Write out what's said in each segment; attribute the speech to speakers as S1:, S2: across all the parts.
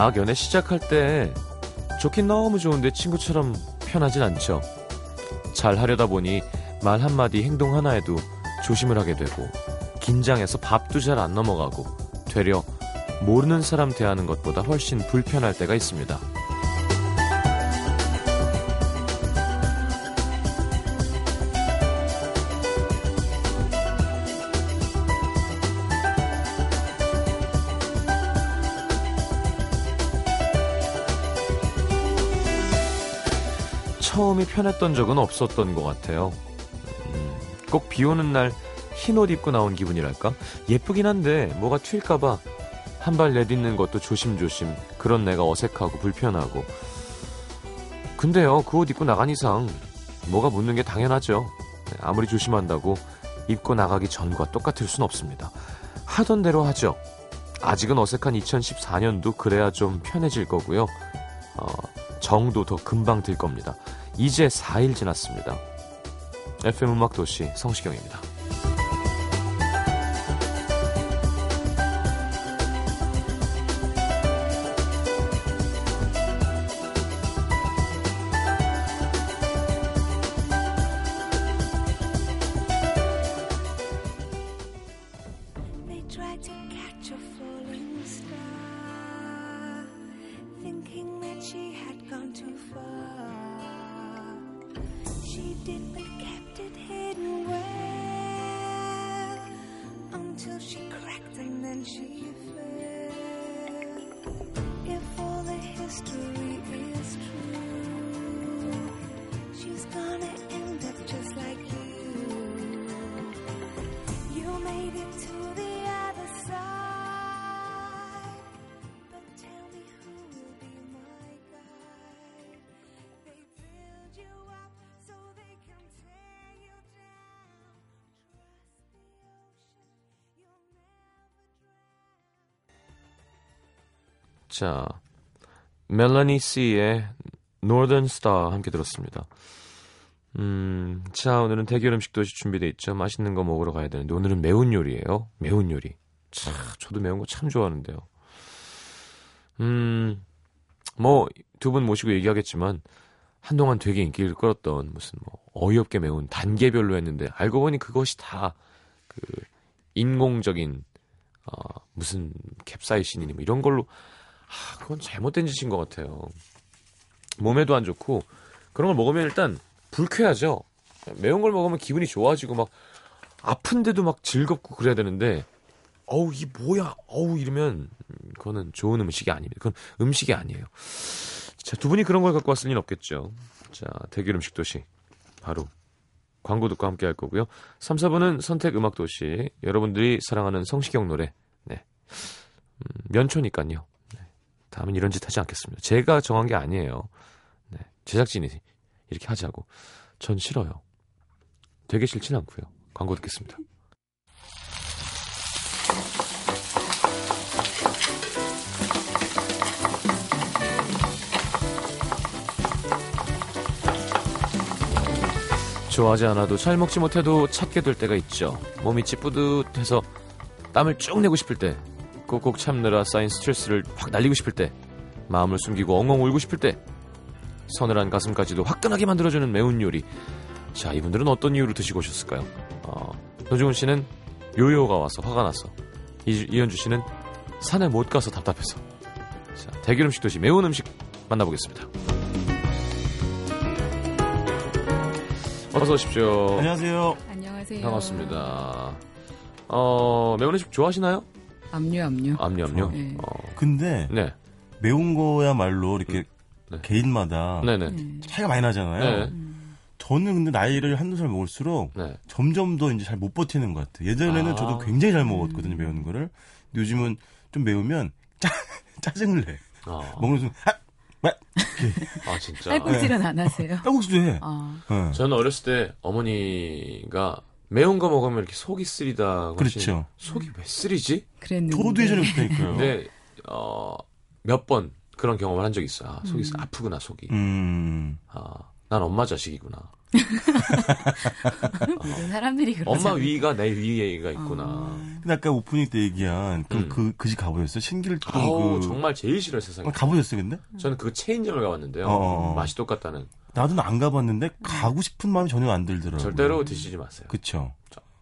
S1: 악연애 시작할 때 좋긴 너무 좋은데 친구처럼 편하진 않죠. 잘 하려다 보니 말 한마디 행동 하나에도 조심을 하게 되고 긴장해서 밥도 잘 안 넘어가고 되려 모르는 사람 대하는 것보다 훨씬 불편할 때가 있습니다. 편했던 적은 없었던 것 같아요. 음, 꼭비 오는 날 흰 옷 입고 나온 기분이랄까? 예쁘긴 한데 뭐가 튈까봐 한 발 내딛는 것도 조심조심 그런 내가 어색하고 불편하고 근데요 그 옷 입고 나간 이상 뭐가 묻는 게 당연하죠. 네, 아무리 조심한다고 입고 나가기 전과 똑같을 순 없습니다. 하던 대로 하죠. 아직은 어색한 2014년도 그래야 좀 편해질 거고요. 어, 정도 더 금방 들 겁니다. 이제 4일 지났습니다. FM 음악 도시 성시경입니다. 자, 멜라니 씨의 Northern Star 함께 들었습니다. 음, 자, 오늘은 대결 음식 도시 준비돼 있죠. 맛있는 거 먹으러 가야 되는데 오늘은 매운 요리예요. 매운 요리. 참, 저도 매운 거 참 좋아하는데요. 음, 뭐 두 분 모시고 얘기하겠지만 한동안 되게 인기를 끌었던 무슨 뭐 어이없게 매운 단계별로 했는데 알고 보니 그것이 다 그 인공적인 어, 무슨 캡사이신이니 뭐 이런 걸로 아, 그건 잘못된 짓인 것 같아요. 몸에도 안 좋고 그런 걸 먹으면 일단 불쾌하죠. 매운 걸 먹으면 기분이 좋아지고 막 아픈데도 막 즐겁고 그래야 되는데 어우 이 뭐야 어우 이러면 음, 그거는 좋은 음식이 아닙니다. 그건 음식이 아니에요. 자 두 분이 그런 걸 갖고 왔을 리는 없겠죠. 자 대결 음식 도시 바로 광고 듣고 함께 할 거고요. 3, 4분은 선택 음악 도시 여러분들이 사랑하는 성시경 노래 네 음, 면초니까요. 네. 다음은 이런 짓 하지 않겠습니다. 제가 정한 게 아니에요. 네. 제작진이 이렇게 하자고. 전 싫어요. 되게 싫진 않고요. 광고 듣겠습니다. 좋아하지 않아도 잘 먹지 못해도 찾게 될 때가 있죠. 몸이 찌뿌듯해서 땀을 쭉 내고 싶을 때, 꼭꼭 참느라 쌓인 스트레스를 확 날리고 싶을 때, 마음을 숨기고 엉엉 울고 싶을 때, 서늘한 가슴까지도 화끈하게 만들어주는 매운 요리. 자, 이분들은 어떤 이유로 드시고 오셨을까요? 어, 노중훈 씨는 요요가 와서 화가 나서, 이, 이현주 씨는 산에 못 가서 답답해서. 자, 대결 음식 도시 매운 음식 만나보겠습니다. 어서 오십시오.
S2: 안녕하세요.
S3: 안녕하세요.
S1: 반갑습니다. 어, 매운 음식 좋아하시나요?
S3: 압류 압류.
S1: 압류, 압류?
S3: 네.
S1: 어,
S2: 근데
S1: 네.
S2: 매운 거야말로 이렇게
S1: 네.
S2: 개인마다
S1: 네네.
S3: 네.
S2: 차이가 많이 나잖아요.
S1: 네.
S2: 저는 근데 나이를 한두 살 먹을수록
S1: 네.
S2: 점점 더 이제 잘 못 버티는 것 같아요. 예전에는
S1: 아.
S2: 저도 굉장히 잘 먹었거든요, 매운 거를. 근데 요즘은 좀 매우면 짜, 짜증을 내.
S1: 아,
S2: 먹는 순간, 아! 막!
S1: 아, 진짜.
S3: 딸꾹질은 안 하세요?
S2: 떡국수도 해.
S3: 아,
S2: 어.
S1: 저는 어렸을 때 어머니가 매운 거 먹으면 이렇게 속이 쓰리다.
S2: 그렇죠.
S1: 속이 왜 쓰리지?
S3: 그랬는데.
S2: 저도 예전에 그랬다니까요.
S1: 근데, 어, 몇 번 그런 경험을 한 적이 있어. 아, 속이 쓰- 아프구나, 속이.
S2: 음,
S1: 아, 난 엄마 자식이구나.
S3: 모든 사람들이 그러죠.
S1: 엄마 위가 내 위에가 있구나.
S3: 어.
S2: 근데 아까 오프닝 때 얘기한 그,
S1: 음.
S2: 그, 그집 가보셨어요? 신길동
S1: 아우
S2: 그.
S1: 정말 제일 싫어요 세상에.
S2: 어, 가보셨어요, 근데?
S1: 저는 그 체인점을 가봤는데요.
S2: 어.
S1: 맛이 똑같다는.
S2: 나도 안 가봤는데 가고 싶은 마음이 전혀 안 들더라고요.
S1: 절대로 드시지 마세요.
S2: 그쵸.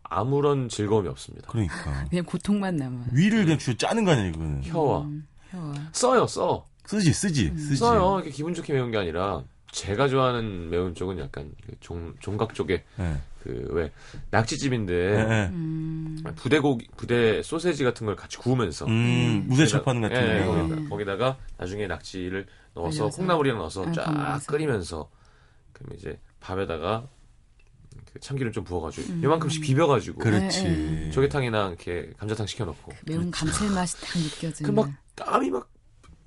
S1: 아무런 즐거움이 없습니다.
S2: 그러니까.
S3: 그냥 고통만 남아.
S2: 위를 그냥 주워 짜는 거 아니야, 이거는.
S1: 혀와
S3: 혀와.
S1: 써요 써.
S2: 쓰지, 쓰지, 쓰지.
S1: 써요. 이렇게 기분 좋게 매운 게 아니라 제가 좋아하는 매운 쪽은 약간 그 종, 종각 쪽에
S2: 네.
S1: 그 왜 낙지집인데
S2: 네, 네.
S3: 음.
S1: 부대고기 부대 소세지 같은 걸 같이 구우면서
S2: 음, 무쇠철판 같은
S1: 예, 예,
S2: 거.
S1: 거기다가, 거기다가 나중에 낙지를 넣어서. 콩나물이랑 넣어서
S3: 아,
S1: 쫙. 끓이면서 그럼 이제 밥에다가 그 참기름 좀 부어가지고
S3: 음.
S1: 요만큼씩 비벼가지고
S2: 그렇지.
S3: 네, 네.
S1: 조개탕이나 이렇게 감자탕 시켜놓고
S3: 매운 감칠맛이 딱 느껴지는.
S1: 그 막 땀이 막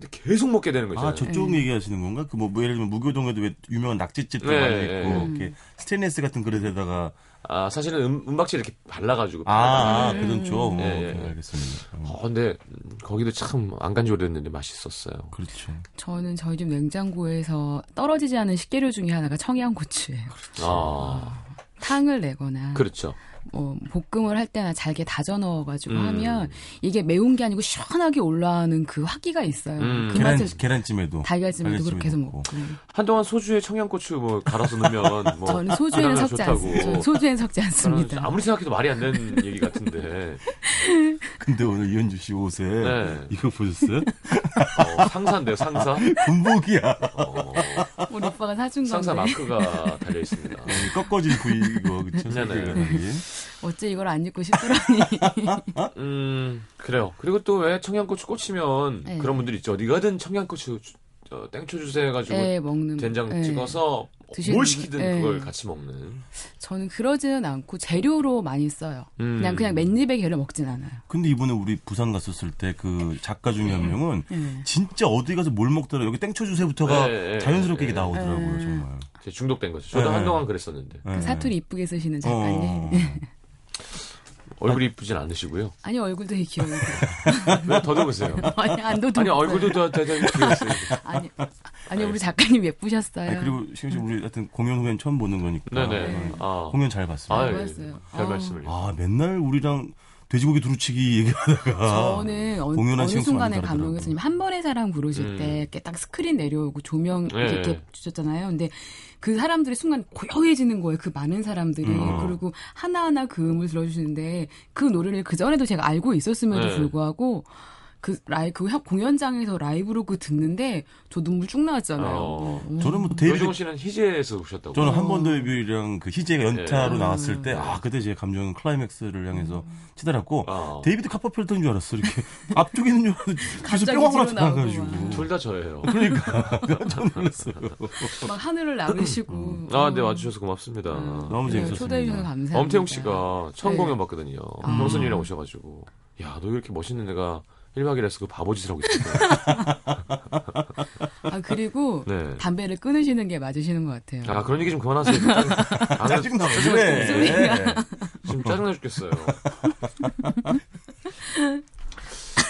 S1: 계속 먹게 되는 거 있잖아요.
S2: 아, 저쪽 얘기하시는 건가? 그 뭐, 뭐 예를 들면 무교동에도 왜 유명한 낙지집도
S1: 네,
S2: 많이
S1: 네.
S2: 있고,
S3: 음.
S2: 이렇게 스테인레스 같은 그릇에다가,
S1: 아 사실은 음, 은박지 이렇게 발라가지고
S2: 아, 아,
S3: 음.
S2: 그런 쪽.
S1: 예,
S2: 어,
S1: 예,
S2: 오케이,
S1: 예.
S2: 알겠습니다. 어,
S1: 어, 근데 음, 거기도 참 안 간지 오래됐는데 맛있었어요.
S2: 그렇죠.
S3: 저는 저희 집 냉장고에서 떨어지지 않은 식재료 중에 하나가 청양고추예요.
S1: 아
S3: 탕을 내거나
S1: 그렇죠.
S3: 뭐 볶음을 할 때나 잘게 다져 넣어가지고
S1: 음.
S3: 하면 이게 매운 게 아니고 시원하게 올라오는 그 화기가 있어요.
S1: 음.
S3: 그
S2: 계란,
S3: 맛을
S2: 계란찜에도.
S3: 달걀찜에도 그렇게 해서
S2: 먹고.
S3: 먹고.
S1: 한동안 소주에 청양고추 뭐 갈아서 넣으면 뭐
S3: 저는 소주에는 섞지. 않습니다. 저는 소주에는 섞지 않습니다.
S1: 아무리 생각해도 말이 안 되는 얘기 같은데
S2: 근데 오늘 이현주 씨 옷에
S1: 네.
S2: 이거 보셨어요?
S1: 어, 상사인데요 상사
S2: 군복이야.
S1: 어,
S3: 우리 오빠가 사준
S1: 상사
S3: 건데
S1: 마크가 달려 있습니다.
S2: 네, 꺾어진 부위 이거 그쵸?
S1: 네네.
S3: 어째 이걸 안 입고 싶더라니.
S1: 음 그래요. 그리고 또 왜 청양고추 꽂히면
S3: 네.
S1: 그런 분들 있죠. 어디 가든 청양고추 주- 저, 땡초 주세요 해가지고
S3: 네, 먹는
S1: 된장
S3: 네.
S1: 찍어서
S3: 드시는
S1: 뭘
S3: 분-
S1: 시키든
S3: 네.
S1: 그걸 같이 먹는.
S3: 저는 그러지는 않고 재료로 많이 써요.
S1: 음.
S3: 그냥 그냥 맨입에 게를 먹진 않아요.
S2: 근데 이번에 우리 부산 갔었을 때 그 작가 중에 한 명은
S3: 네.
S2: 진짜 어디 가서 뭘 먹더라 여기 땡초 주세부터가
S1: 네, 네,
S2: 자연스럽게
S1: 네.
S2: 이게 나오더라고요
S3: 네.
S2: 정말.
S1: 중독된 거죠. 저도
S2: 네.
S1: 한동안 그랬었는데
S2: 네.
S3: 그 사투리 이쁘게 쓰시는 작가님.
S2: 어.
S1: 얼굴이 이쁘진 않으시고요.
S3: 아니 얼굴도 되게 귀여워요.
S1: 왜 더듬으세요?
S3: 아니 안도
S1: 아니 얼굴도 더 대단히 귀여웠어요.
S3: 아니 아니 우리 작가님 예쁘셨어요.
S2: 아니, 그리고 씨 우리 하여튼 공연 후엔 처음 보는 거니까
S1: 네네.
S2: 네.
S1: 아,
S2: 공연 잘 봤어요.
S1: 아,
S2: 아,
S1: 예.
S3: 고맙어요.
S1: 별
S3: 아.
S1: 말씀을.
S2: 맨날 우리랑 돼지고기 두루치기 얘기하다가
S3: 저는 어,
S2: 공연한
S3: 어느 순간에. 감독 교수님 한 번의 사랑 부르실
S1: 음.
S3: 때 이렇게 딱 스크린 내려오고 조명
S1: 네.
S3: 이렇게 주셨잖아요. 근데 그 사람들이 순간 고요해지는 거예요. 그 많은 사람들이
S2: 음.
S3: 그리고 하나하나 그 음을 들어주시는데 그 노래를 그 전에도 제가 알고 있었음에도
S1: 네.
S3: 불구하고 그 라이 그 협- 공연장에서 라이브로 그 듣는데 저 눈물 쭉 나왔잖아요.
S1: 어.
S3: 음.
S2: 저는 뭐 데뷔
S1: 노중훈 씨는 희재에서 오셨다고.
S2: 저는 한번 데뷔랑 그 희재가 연타로
S1: 네.
S2: 나왔을 때 아 그때 제 감정은 클라이맥스를 향해서 치달았고
S1: 아,
S2: 데이비드 카퍼필드인 줄 알았어 이렇게 앞쪽에 있는 줄
S3: 갑자기
S2: 뿅하고
S3: 막.
S1: 둘다 저예요.
S2: 그러니까 깜짝 놀랐어요.
S3: 막 하늘을 나르시고.
S1: 아, 네 와주셔서 고맙습니다.
S3: 음.
S2: 너무
S3: 네,
S2: 재밌었습니다.
S3: 초대해 주셔서 감사합니다.
S1: 엄태웅 씨가 처음
S3: 네.
S1: 공연 봤거든요.
S3: 아.
S1: 형수님이랑 오셔가지고 야 너 이렇게 멋있는 애가 1박 2일에서 그 바보짓을 하고 있었구나.
S3: 아 그리고
S1: 네.
S3: 담배를 끊으시는 게 맞으시는 것 같아요.
S1: 아 그런 얘기 좀 그만하세요. 아,
S2: 짜증나 왜. 그래?
S1: 지금 짜증나 죽겠어요.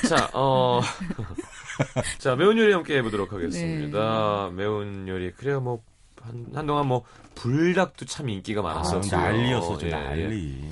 S1: 자, 어. 자, 매운 요리 함께 해보도록 하겠습니다.
S3: 네.
S1: 매운 요리. 그래요, 뭐, 한, 한동안 뭐, 불닭도 참 인기가
S2: 아,
S1: 많았었어요.
S2: 난리였어, 좀
S1: 예,
S2: 난리.
S1: 예.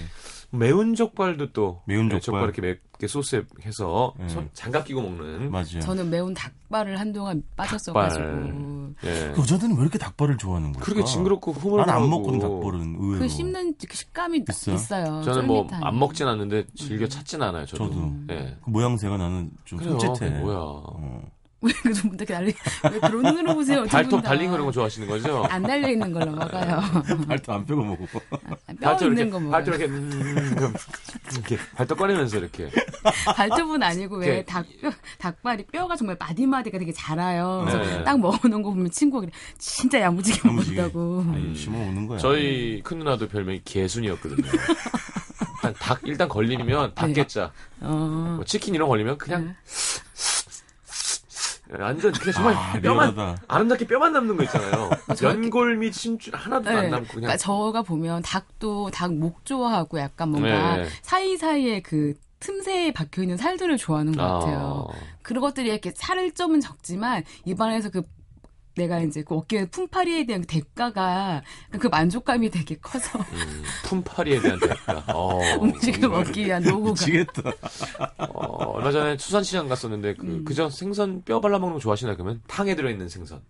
S1: 매운 족발도 또.
S2: 매운
S1: 네,
S2: 족발.
S1: 족발 이렇게 맵게 소스에 해서
S2: 예.
S1: 손 장갑 끼고 먹는.
S2: 맞아요.
S3: 저는 매운 닭발을 한동안 빠졌어가지고
S1: 예.
S2: 여자들은 왜 이렇게 닭발을 좋아하는 거야?
S1: 그렇게 징그럽고 흐물흐물하고.
S2: 난안 먹거든 닭발은 의외로.
S3: 그 씹는 그 식감이
S2: 있어요?
S3: 있어요.
S1: 저는 뭐. 안 먹진 않는데 즐겨 찾진 않아요. 저도.
S2: 저도.
S1: 예.
S2: 그 모양새가 나는 좀
S1: 그래요.
S2: 손짓해.
S1: 뭐야.
S2: 어.
S3: 왜 그좀 이렇게 달리 왜 그런 눈으로 보세요? 두
S1: 발톱. 달린 그런 거 좋아하시는 거죠?
S3: 안 달려 있는 걸로 먹어요.
S2: 발도 안 빼고 먹어.
S3: 뼈
S1: 발톱
S3: 있는
S1: 이렇게
S3: 거 먹어요.
S1: 발톱 이렇게 음, 이렇게 발톱 꺼내면서 이렇게
S3: 발톱은 아니고 왜. 닭뼈 닭발이 뼈가 정말 마디마디가 되게 자라요. 그래서
S1: 네.
S3: 딱 먹어놓은 거 보면 친구가 그래 진짜 야무지게.
S2: 아니, 심어 오는 거야.
S1: 저희 큰 누나도 별명이 개순이었거든요. 일단 닭 일단 걸리면 닭게자
S3: 어.
S1: 뭐 치킨 이런 거 걸리면 그냥
S3: 네.
S1: 완전 그냥 정말
S2: 아,
S1: 뼈만
S2: 리얼하다.
S1: 아름답게 뼈만 남는 거 있잖아요. 연골 및 심줄 하나도 안
S3: 네.
S1: 남고 그냥
S3: 그러니까 저가 보면 닭도 닭 목 좋아하고 약간 뭔가
S1: 네.
S3: 사이사이에 그 틈새에 박혀 있는 살들을 좋아하는 것 같아요.
S1: 아,
S3: 그런 것들이 이렇게 살점은 적지만 입안에서 그 내가 이제 그 어깨 품팔이에 대한 대가가 그 만족감이 되게 커서
S1: 음, 품팔이에 대한 대가. 어,
S3: 음식을 먹기 위한 노고가
S2: 미치겠다.
S1: 어, 얼마 전에 수산시장 갔었는데 그
S3: 음.
S1: 그저 생선 뼈 발라 먹는 거 좋아하시나 그러면 탕에 들어있는 생선.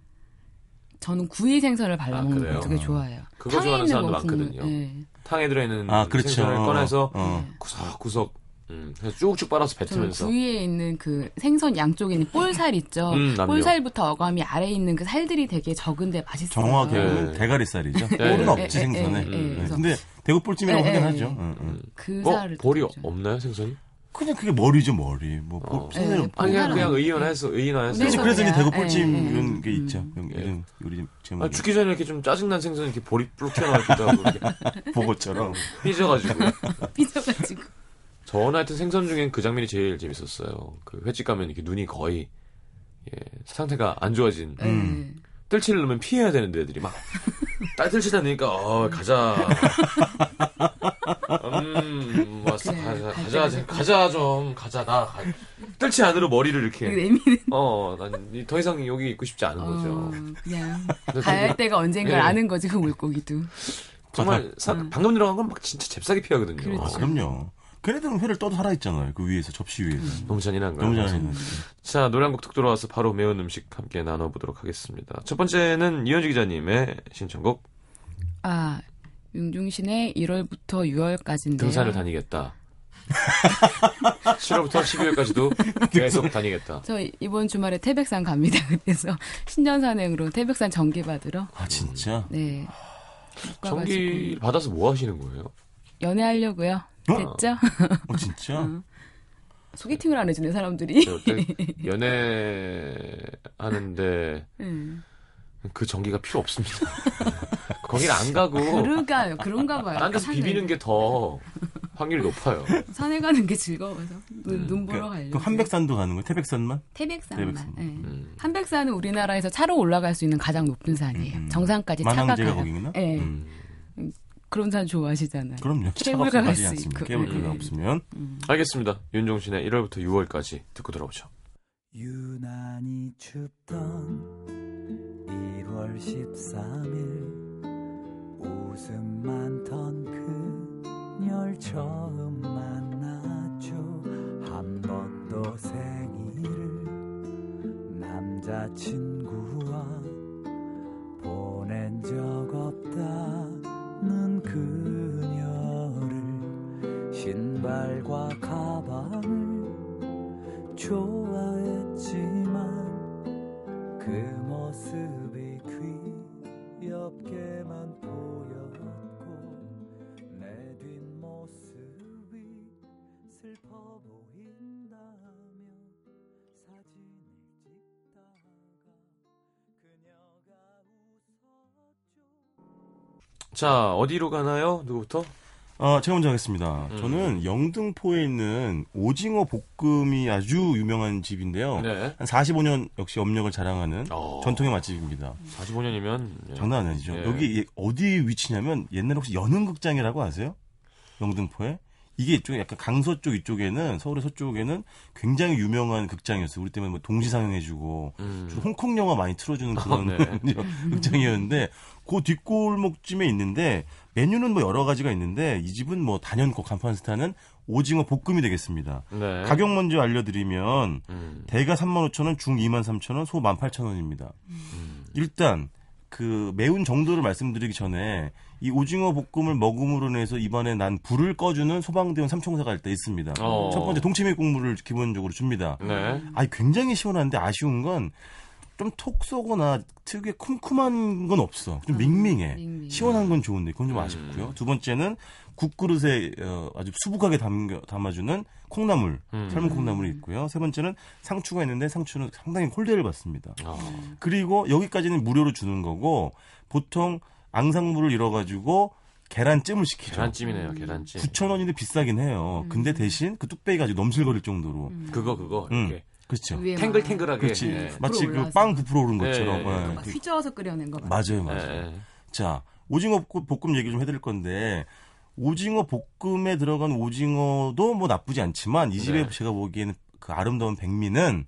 S3: 저는 구이 생선을 발라
S1: 아,
S3: 먹는? 걸 되게 좋아해요.
S1: 그거
S3: 탕에
S1: 좋아하는
S3: 있는
S1: 사람도
S3: 거
S1: 많거든요.
S3: 예.
S1: 탕에 들어있는
S2: 아, 그렇죠.
S1: 생선을 꺼내서
S2: 어.
S3: 네.
S1: 구석구석 음, 그래서 쭉쭉 빨아서 뱉으면서
S3: 구이에 있는 그 생선 양쪽에 있는 볼살 있죠.
S1: 음.
S3: 볼살부터 어감이 아래에 있는 그 살들이 되게 적은데 맛있어요.
S2: 정확하게
S1: 네.
S2: 보면 대가리살이죠.
S1: 네.
S2: 볼은
S1: 네.
S2: 없지
S3: 네,
S2: 생선에.
S3: 네,
S1: 네,
S2: 네.
S3: 그래서-
S2: 근데 대구 볼찜이라고
S3: 네,
S2: 하긴
S3: 네,
S2: 하죠.
S3: 네.
S2: 응, 응.
S3: 그
S1: 어?
S3: 살을
S1: 볼이
S3: 드시죠.
S1: 없나요 생선이?
S2: 그냥 그게 머리죠 머리. 뭐
S1: 어.
S2: 볼-
S3: 네,
S2: 없고.
S1: 아니 그냥 그냥
S3: 없-
S1: 의인화해서 의인화해서
S2: 그래서
S3: 그래서
S2: 그래서 이제 대구 볼찜
S3: 예, 예.
S2: 이런 게
S3: 음.
S2: 있죠.
S1: 예.
S2: 이런 요리 제목.
S1: 아, 죽기 전에 이렇게 좀 짜증난 생선 이렇게 볼이 뿔 튀어나오기도 하고 이렇게
S2: 보고처럼.
S1: 삐져가지고
S3: 삐져가지고.
S1: 저는 하여튼 생선 중엔 그 장면이 제일 재밌었어요. 그 횟집 가면 이렇게 눈이 거의 예, 상태가 안 좋아진
S2: 음.
S3: 네.
S1: 뜰치를 넣으면 피해야 되는데 애들이 막 딸 뜰치다 넣으니까 어 가자 음 왔어
S3: 그래,
S1: 가자
S3: 갈
S1: 가자
S3: 때가
S1: 가자 좀 가자 나 가- 뜰치 안으로 머리를 이렇게
S3: 내미는.
S1: 어 난 더 이상 여기 있고 싶지 않은 거죠
S3: 어, 그냥 가야 할
S1: 되게
S3: 때가 언젠가
S1: 예.
S3: 아는 거지 그 물고기도.
S1: 정말 사-
S3: 음.
S1: 방금 들어간 건 막 진짜 잽싸게 피하거든요
S3: 그렇죠.
S2: 아, 그럼요. 걔네들은 회를 떠도 살아있잖아요. 그 위에서, 접시 위에서.
S1: 너무 잔인한가요?
S2: 너무 잘하는
S1: 자, 노래 한곡 듣고 돌아와서 바로 매운 음식 함께 나눠보도록 하겠습니다. 첫 번째는 이현주 기자님의 신청곡,
S3: 아 윤중신의 1월부터 6월까지인데요.
S1: 등산을 다니겠다. 7월부터 12월까지도 계속 다니겠다.
S3: 저 이번 주말에 태백산 갑니다. 그래서 신년산행으로 태백산 전기 받으러.
S2: 아, 진짜?
S3: 네.
S1: 전기 받아서 뭐 하시는 거예요?
S3: 연애하려고요. 됐죠?
S2: 어, 진짜?
S3: 소개팅을 안 해주는 사람들이.
S1: 연애 하는데
S3: 음.
S1: 그 전기가 필요 없습니다. 거길 안 가고
S3: 그러가요. 그런가 봐요.
S1: 딴 데서
S3: 산에.
S1: 비비는 게 더 확률이 높아요.
S3: 산에 가는 게 즐거워서 눈,
S1: 음.
S3: 눈 보러
S2: 그,
S3: 가려고.
S2: 그 한백산도 가는 거예요? 태백산만?
S3: 태백산만.
S2: 태백산.
S3: 네.
S1: 음.
S3: 한백산은 우리나라에서 차로 올라갈 수 있는 가장 높은 산이에요.
S2: 음.
S3: 정상까지 차가
S2: 만항제가
S3: 가요.
S2: 거기구나?
S3: 네.
S2: 음.
S3: 그런 산 좋아하시잖아요.
S2: 그럼요.
S3: 케이블카
S2: 없으면
S3: 갈
S2: 가지
S3: 수
S2: 않습니다.
S3: 있고.
S2: 케이블카가
S1: 음.
S2: 없으면.
S1: 알겠습니다. 윤종신의 1월부터 6월까지 듣고 들어오죠.
S4: 유난히 춥던 1월 13일 웃음 많던 그녀를 처음 만났죠 한 번도 생일을 남자친
S1: 자, 어디로 가나요? 누구부터?
S2: 어, 제가 먼저 하겠습니다.
S1: 음.
S2: 저는 영등포에 있는 오징어 볶음이 아주 유명한 집인데요.
S1: 네.
S2: 한 45년 역시 업력을 자랑하는
S1: 어.
S2: 전통의 맛집입니다.
S1: 45년이면
S2: 장난 아니죠.
S1: 예.
S2: 여기 어디 위치냐면 옛날에 혹시 연흥극장이라고 아세요? 영등포에? 이게 이쪽에 약간 강서 쪽 이쪽에는 서울의 서쪽에는 굉장히 유명한 극장이었어요. 우리 때문에 뭐 동시 상영해주고
S1: 음.
S2: 주로 홍콩 영화 많이 틀어주는 그런
S1: 네.
S2: 극장이었는데 그 뒷골목쯤에 있는데 메뉴는 뭐 여러 가지가 있는데 이 집은 뭐 단연코 간판 스타는 오징어 볶음이 되겠습니다.
S1: 네.
S2: 가격 먼저 알려드리면
S1: 음.
S2: 대가 35,000원, 중 23,000원, 소 18,000원입니다.
S1: 음.
S2: 일단 그 매운 정도를 말씀드리기 전에 이 오징어 볶음을 먹음으로 인해서 입안에 난 불을 꺼주는 소방대원 삼총사가 일단 있습니다.
S1: 어.
S2: 첫 번째 동치미 국물을 기본적으로 줍니다.
S1: 네.
S2: 아니 굉장히 시원한데 아쉬운 건 좀톡 쏘거나 특유의 쿰쿰한 건 없어. 좀 밍밍해.
S3: 밍밍.
S2: 시원한 건 좋은데 그건 좀
S1: 음.
S2: 아쉽고요. 두 번째는 국그릇에 어, 아주 수북하게 담겨, 담아주는 콩나물,
S1: 음.
S2: 삶은 콩나물이 있고요. 세 번째는 상추가 있는데 상추는 상당히 홀대를 받습니다.
S1: 어.
S2: 그리고 여기까지는 무료로 주는 거고 보통 앙상무를 잃어가지고 계란찜을 시키죠.
S1: 계란찜이네요, 계란찜.
S2: 9,000원인데 비싸긴 해요. 근데 대신 그 뚝배기가 아주 넘실거릴 정도로.
S1: 그거 그거
S2: 음.
S1: 이렇게
S2: 그렇죠.
S1: 탱글탱글하게.
S2: 그렇지.
S1: 예.
S2: 마치 그 빵. 부풀어 오른
S1: 네,
S2: 것처럼.
S1: 네,
S2: 예.
S3: 막 휘저어서 끓여낸 거 같아요.
S2: 맞아요, 맞아요.
S1: 예.
S2: 자, 오징어 볶- 볶음 얘기 좀 해드릴 건데, 오징어 볶음에 들어간 오징어도 뭐 나쁘지 않지만, 이 집에
S1: 네.
S2: 제가 보기에는 그 아름다운 백미는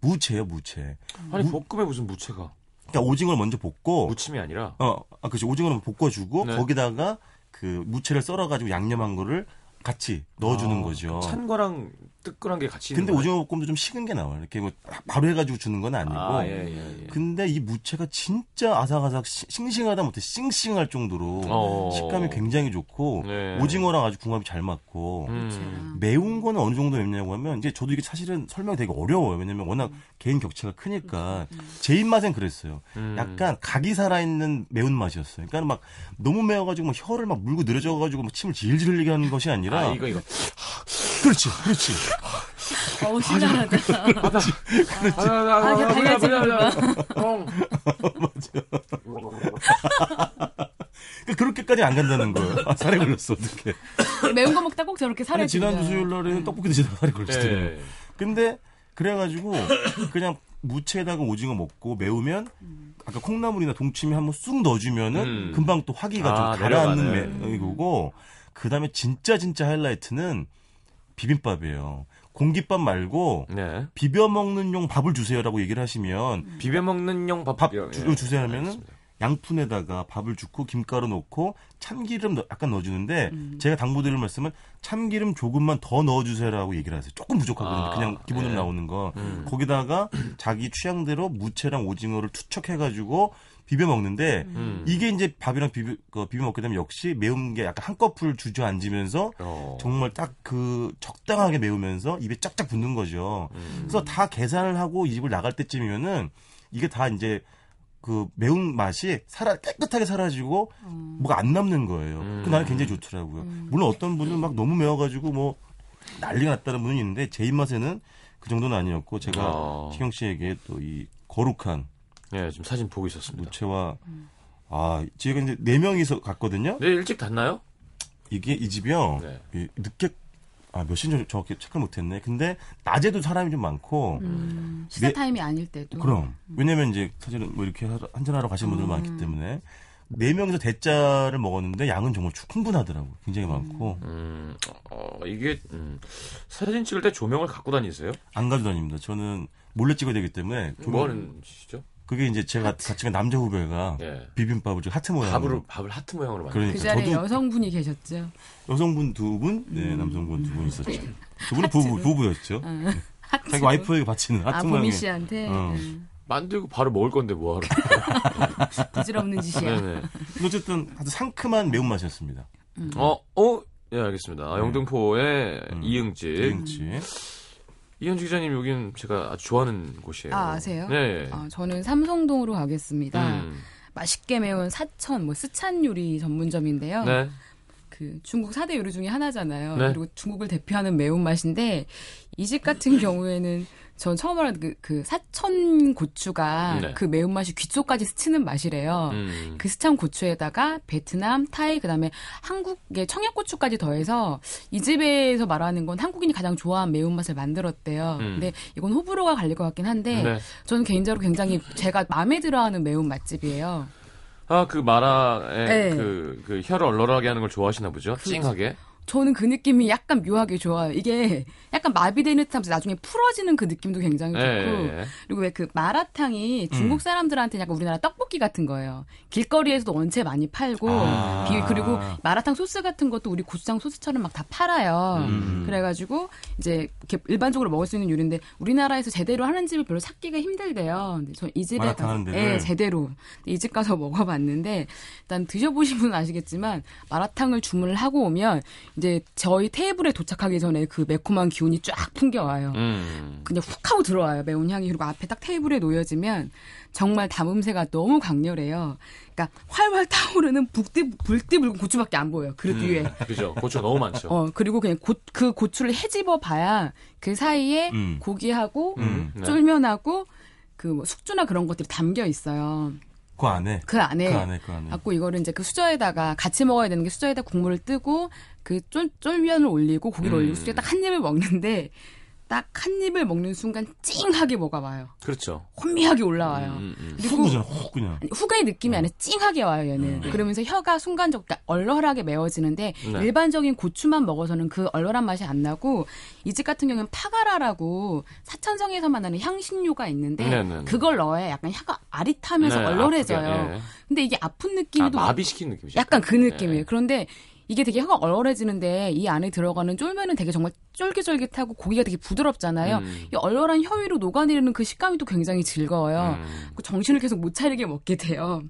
S2: 무채예요, 무채.
S1: 아니 볶음에 무슨 무채가?
S2: 그러니까 오징어를 먼저 볶고
S1: 무침이 아니라
S2: 어, 아, 그렇지. 오징어를 볶아주고
S1: 네.
S2: 거기다가 그 무채를 썰어가지고 양념한 거를 같이 넣어주는
S1: 아,
S2: 거죠.
S1: 찬 거랑 뜨끈한 게 같이 있는
S2: 근데? 오징어 볶음도 좀 식은 게 나와요. 이렇게 뭐 바로 해가지고 주는 건 아니고.
S1: 아, 예, 예, 예.
S2: 근데 이 무채가 진짜 아삭아삭 시- 싱싱하다 못해 싱싱할 정도로
S1: 어.
S2: 식감이 굉장히 좋고
S1: 네.
S2: 오징어랑 아주 궁합이 잘 맞고
S1: 음.
S2: 매운 거는 어느 정도 맵냐고 하면 이제 저도 이게 사실은 설명이 되게 어려워요. 왜냐면 워낙 개인 격차가 크니까 제 입맛엔 그랬어요.
S1: 음.
S2: 약간 각이 살아있는 매운 맛이었어요. 그러니까 막 너무 매워가지고 막 혀를 막 물고 늘어져가지고 막 침을 질질 흘리게 하는 것이 아니라
S1: 아, 이거, 이거.
S2: 그렇지, 그렇지.
S3: 어우 신나하다.
S1: 아, 아,
S3: 아, 이게 달걀
S1: 형.
S2: 그러니까 그렇게까지 안 간다는 거예요. 아, 살에 걸렸어 어떻게?
S3: 매운 거 먹다 꼭 저렇게 살에
S2: 지난주
S3: 찌잖아요.
S2: 수요일 날에는 떡볶이 드시다가 살이 걸리시더라고요.
S1: 네.
S2: 근데 그래가지고 그냥 무채에다가 오징어 먹고 매우면 아까 콩나물이나 동치미 한번 쑥 넣어주면은
S1: 음.
S2: 금방 또 화기가
S1: 아,
S2: 좀 가라앉는
S1: 내려가네.
S2: 매- 이거고 그 다음에 진짜 진짜 하이라이트는 비빔밥이에요. 공깃밥 말고
S1: 네.
S2: 비벼 먹는 용 밥을 주세요라고 얘기를 하시면
S1: 비벼 먹는 용 밥.
S2: 밥
S1: 예,
S2: 주-
S1: 예.
S2: 주세요 하면은. 양푼에다가 밥을 주고 김가루 넣고 참기름 넣- 약간 넣어주는데 제가 당부드릴 말씀은 참기름 조금만 더 넣어주세요라고 얘기를 하세요. 조금 부족하거든요.
S1: 아,
S2: 그냥 기본으로
S1: 예.
S2: 나오는 거.
S1: 음.
S2: 거기다가 자기 취향대로 무채랑 오징어를 투척해가지고 비벼 먹는데
S1: 음.
S2: 이게 이제 밥이랑 비벼, 그 비벼 먹게 되면 역시 매운 게 약간 한꺼풀 주저앉으면서
S1: 어.
S2: 정말 딱 그 적당하게 매우면서 입에 쫙쫙 붙는 거죠.
S1: 음.
S2: 그래서 다 계산을 하고 이 집을 나갈 때쯤이면은 이게 다 이제 그 매운 맛이 살아 깨끗하게 사라지고 뭐가 안 남는 거예요.
S1: 음.
S2: 그 나는 굉장히 좋더라고요. 물론 어떤 분은 막 너무 매워가지고 뭐 난리가 났다는 분은 있는데 제 입맛에는 그 정도는 아니었고 제가
S1: 어.
S2: 희경 씨에게 또 이 거룩한
S1: 예, 지금 사진 보고 있었습니다.
S2: 무채와 아 제가 이제 네 명이서 갔거든요.
S1: 내일 일찍 닫나요?
S2: 이게 이 집이요.
S1: 네.
S2: 이 늦게 아 몇 시인지 정확히 체크를 못했네. 근데 낮에도 사람이 좀 많고
S3: 음, 시사
S2: 네.
S3: 타임이 아닐 때도.
S2: 그럼 왜냐면 이제 사실은 뭐 이렇게 하러- 한잔하러 가시는 분들 많기 때문에 네 명이서 대짜를 먹었는데 양은 정말 충- 충분하더라고. 요 굉장히 많고
S1: 음, 어, 이게, 음, 사진 찍을 때 조명을 갖고 다니세요?
S2: 안 가져다닙니다. 저는 몰래 찍어야 되기 때문에 좀-
S1: 뭐 하는 짓이죠?
S2: 그게 이제 제가 같이 간 남자 후배가
S1: 예.
S2: 비빔밥을 좀 하트 모양으로
S1: 밥으로, 밥을 하트 모양으로 만든
S2: 그러니까
S3: 그 자리에
S2: 저도
S3: 여성분이 계셨죠.
S2: 여성분 두 분, 네 남성분 두 분 있었죠. 두 분은 부부
S3: 하트로.
S2: 부부였죠.
S3: 하트.
S2: 자기 와이프에게 바치는
S3: 아
S2: 하트
S3: 보미
S2: 모양의
S3: 씨한테
S2: 어.
S3: 음,
S1: 만들고 바로 먹을 건데 뭐하러.
S3: 부질없는 짓이야.
S1: 네네.
S2: 어쨌든 아주 상큼한 매운맛이었습니다.
S1: 어, 어? 예, 알겠습니다. 아, 영등포의
S2: 음.
S1: 이응집.
S2: 김치.
S1: 이현주 기자님, 여기는 제가 아주 좋아하는 곳이에요.
S3: 아, 아세요?
S1: 네.
S3: 어, 저는 삼성동으로 가겠습니다.
S1: 음.
S3: 맛있게 매운 사천, 뭐 스찬 요리 전문점인데요.
S1: 네.
S3: 그 중국 4대 요리 중에 하나잖아요.
S1: 네.
S3: 그리고 중국을 대표하는 매운맛인데 이 집 같은 경우에는 전 처음 알았던 그, 그 사천 고추가
S1: 네.
S3: 그 매운맛이 귀 쪽까지 스치는 맛이래요.
S1: 음.
S3: 그 스찬 고추에다가 베트남, 타이, 그다음에 한국의 청양고추까지 더해서 이 집에서 말하는 건 한국인이 가장 좋아하는 매운맛을 만들었대요.
S1: 음.
S3: 근데 이건 호불호가 갈릴 것 같긴 한데
S1: 네.
S3: 저는 개인적으로 굉장히 제가 마음에 들어하는 매운 맛집이에요.
S1: 아, 그 마라의
S3: 네.
S1: 그, 그 혀를 얼얼하게 하는 걸 좋아하시나 보죠? 찡하게.
S3: 저는 그 느낌이 약간 묘하게 좋아요. 이게 약간 마비되는 듯하면서 나중에 풀어지는 그 느낌도 굉장히 좋고
S1: 예, 예.
S3: 그리고 왜 그 마라탕이 중국 사람들한테 약간 우리나라 떡볶이 같은 거예요. 길거리에서도 원체 많이 팔고
S2: 아.
S3: 비- 그리고 마라탕 소스 같은 것도 우리 고추장 소스처럼 막 다 팔아요.
S2: 음.
S3: 그래가지고 이제 일반적으로 먹을 수 있는 요리인데 우리나라에서 제대로 하는 집을 별로 찾기가 힘들대요. 근데 저 이 집에 가-? 예, 제대로 이 집 가서 먹어봤는데 일단 드셔보신 분은 아시겠지만 마라탕을 주문을 하고 오면 이제 저희 테이블에 도착하기 전에 그 매콤한 기운이 쫙 풍겨와요.
S1: 음.
S3: 그냥 훅 하고 들어와요 매운 향이 그리고 앞에 딱 테이블에 놓여지면 정말 담음새가 너무 강렬해요. 그러니까 활활 타오르는 북띠 불띠 붉은 고추밖에 안 보여요 그릇
S1: 음.
S3: 위에.
S1: 그죠. 고추가 너무 많죠.
S3: 어 그리고 그냥 고, 그 고추를 헤집어 봐야 그 사이에
S2: 음.
S3: 고기하고
S2: 음.
S1: 네.
S3: 쫄면하고 그 뭐 숙주나 그런 것들이 담겨 있어요.
S2: 그 안에?
S3: 그 안에.
S2: 그 안에 그 안에.
S3: 갖고 이거를 이제 그 수저에다가 같이 먹어야 되는 게 수저에다 국물을 뜨고 그 쫄, 쫄면을 올리고 고기를
S1: 음.
S3: 올리고 수저에 딱 한 입을 먹는데 딱 한 입을 먹는 순간 찡하게 뭐가 와요.
S1: 그렇죠.
S3: 혼미하게 올라와요.
S1: 음, 음.
S2: 훅 그잖아, 훅 그냥.
S3: 후가의 느낌이 아니라 찡하게 와요, 얘는. 그러면서 혀가 순간적, 그러니까 얼얼하게 메워지는데,
S1: 네.
S3: 일반적인 고추만 먹어서는 그 얼얼한 맛이 안 나고, 이 집 같은 경우는 파가라라고 사천성에서 만 나는 향신료가 있는데,
S1: 네, 네, 네.
S3: 그걸 넣어야 약간 혀가 아릿하면서
S1: 네,
S3: 얼얼해져요.
S1: 아프게, 예.
S3: 근데 이게 아픈
S1: 아,
S3: 느낌도
S1: 마비시킨 느낌이죠.
S3: 약간 그 느낌이에요.
S1: 예.
S3: 그런데 이게 되게 혀가 얼얼해지는데 이 안에 들어가는 쫄면은 되게 정말 쫄깃쫄깃하고 고기가 되게 부드럽잖아요.
S1: 음.
S3: 이 얼얼한 혀 위로 녹아내리는 그 식감이 또 굉장히 즐거워요.
S1: 음.
S3: 그 정신을 계속 못 차리게 먹게 돼요.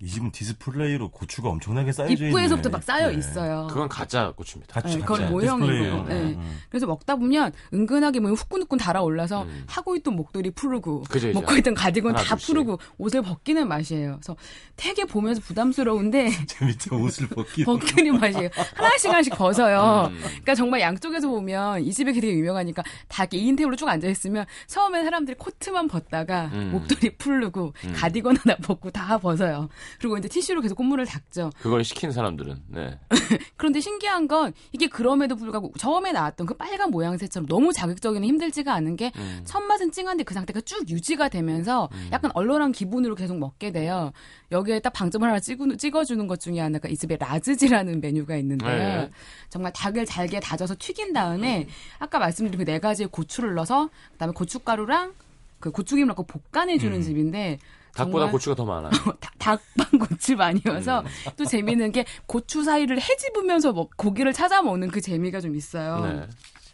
S2: 이 집은 디스플레이로 고추가 엄청나게 쌓여져 있네.
S3: 입구에서부터 막 쌓여
S2: 네.
S3: 있어요.
S1: 그건 가짜 고추입니다.
S2: 같이
S3: 네, 그건 모형이고.
S2: 디스플레이예요.
S3: 네.
S2: 음.
S3: 그래서 먹다 보면 은근하게 뭐 후끈후끈 달아올라서
S1: 음.
S3: 하고 있던 목도리 푸르고
S1: 그죠.
S3: 먹고 있던 가디건 다
S1: 둘씩.
S3: 푸르고 옷을 벗기는 맛이에요. 그래서 되게 보면서 부담스러운데
S2: 재밌죠 옷을 벗기.
S3: 벗기는 맛이에요. 하나씩 하나씩 벗어요.
S1: 음.
S3: 그러니까 정말 양쪽에서 보면 이 집이 되게 유명하니까 다 이렇게 2인 테이블로 쭉 앉아 있으면 처음엔 사람들이 코트만 벗다가
S1: 음.
S3: 목도리 풀르고 가디건 하나 벗고 다 벗어요. 그리고 이제 티슈로 계속 콧물을 닦죠.
S1: 그걸 시킨 사람들은 네.
S3: 그런데 신기한 건 이게 그럼에도 불구하고 처음에 나왔던 그 빨간 모양새처럼 너무 자극적이는 힘들지가 않은 게
S1: 음.
S3: 첫 맛은 찡한데 그 상태가 쭉 유지가 되면서 약간 얼얼한 기분으로 계속 먹게 돼요. 여기에 딱 방점을 하나 찍어, 찍어주는 것 중에 하나가 이 집에 라즈지라는 메뉴가 있는데요.
S1: 네.
S3: 정말 닭을 잘게 다져서 튀긴 다음에 아까 말씀드린 그 네 가지의 고추를 넣어서 그다음에 고춧가루랑 그 고추김을 넣고 볶아내주는 집인데
S1: 닭보다
S3: 정말
S1: 고추가 더 많아요.
S3: 다- 닭반 고추 많이여서 또 재미있는 게 고추 사이를 헤집으면서 먹- 고기를 찾아 먹는 그 재미가 좀 있어요.
S1: 네.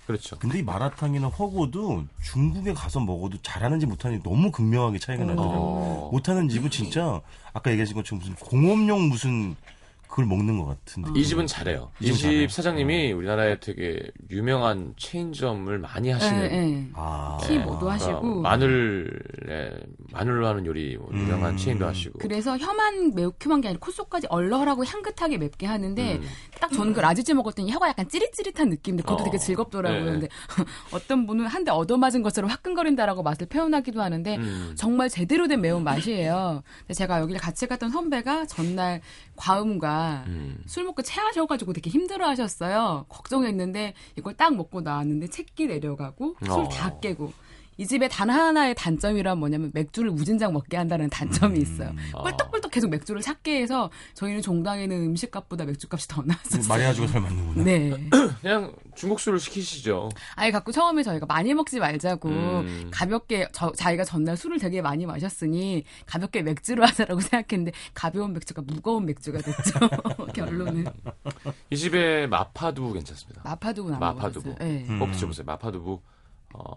S1: 그렇죠.
S2: 근데 이 마라탕이나 허거도 중국에 가서 먹어도 잘하는지 못하는지 너무 극명하게 차이가 나더라고요.
S1: 어.
S2: 못하는 집은 진짜 아까 얘기하신 것처럼 무슨 공업용 무슨 그걸 먹는 것 같은 느낌.
S1: 이 집은 잘해요.
S2: 이 집.
S1: 사장님이 우리나라에 되게 유명한 체인점을 많이 하시는
S3: 예, 예.
S2: 아.
S3: 티 뭐도
S1: 그러니까
S3: 하시고
S1: 마늘에 마늘로 하는 요리 뭐 유명한
S2: 음.
S1: 체인도 하시고
S3: 그래서 혀만 매우큐한 게 아니라 콧속까지 얼얼하고 향긋하게 맵게 하는데
S1: 음.
S3: 딱 저는 그 라즈지 먹었더니 혀가 약간 찌릿찌릿한 느낌인데 그것도
S1: 어.
S3: 되게 즐겁더라고요.
S1: 네.
S3: 근데 어떤 분은 한 대 얻어맞은 것처럼 화끈거린다라고 맛을 표현하기도 하는데
S1: 음.
S3: 정말 제대로 된 매운 맛이에요. 근데 제가 여기를 같이 갔던 선배가 전날 과음과
S1: 음.
S3: 술 먹고 체하셔가지고 되게 힘들어하셨어요. 걱정했는데 이걸 딱 먹고 나왔는데 채기 내려가고 술
S1: 어.
S3: 다 깨고 이 집에 단 하나의 단점이란 뭐냐면 맥주를 무진장 먹게 한다는 단점이 있어요.
S1: 아.
S3: 꿀떡꿀떡 계속 맥주를 찾게 해서 저희는 종당에는 음식값보다 맥주값이 더 나왔었어요.
S2: 마리아주가 잘 맞는구나.
S3: 네.
S1: 그냥 중국 술을 시키시죠.
S3: 아예 갖고 처음에 저희가 많이 먹지 말자고
S1: 음.
S3: 가볍게 저, 자기가 전날 술을 되게 많이 마셨으니 가볍게 맥주로 하자라고 생각했는데 가벼운 맥주가 무거운 맥주가 됐죠. 결론은
S1: 이 집의 마파두부 괜찮습니다.
S3: 마파두부 안
S1: 마파두부.
S3: 네.
S2: 음.
S1: 꼭 드셔보세요. 마파두부 어,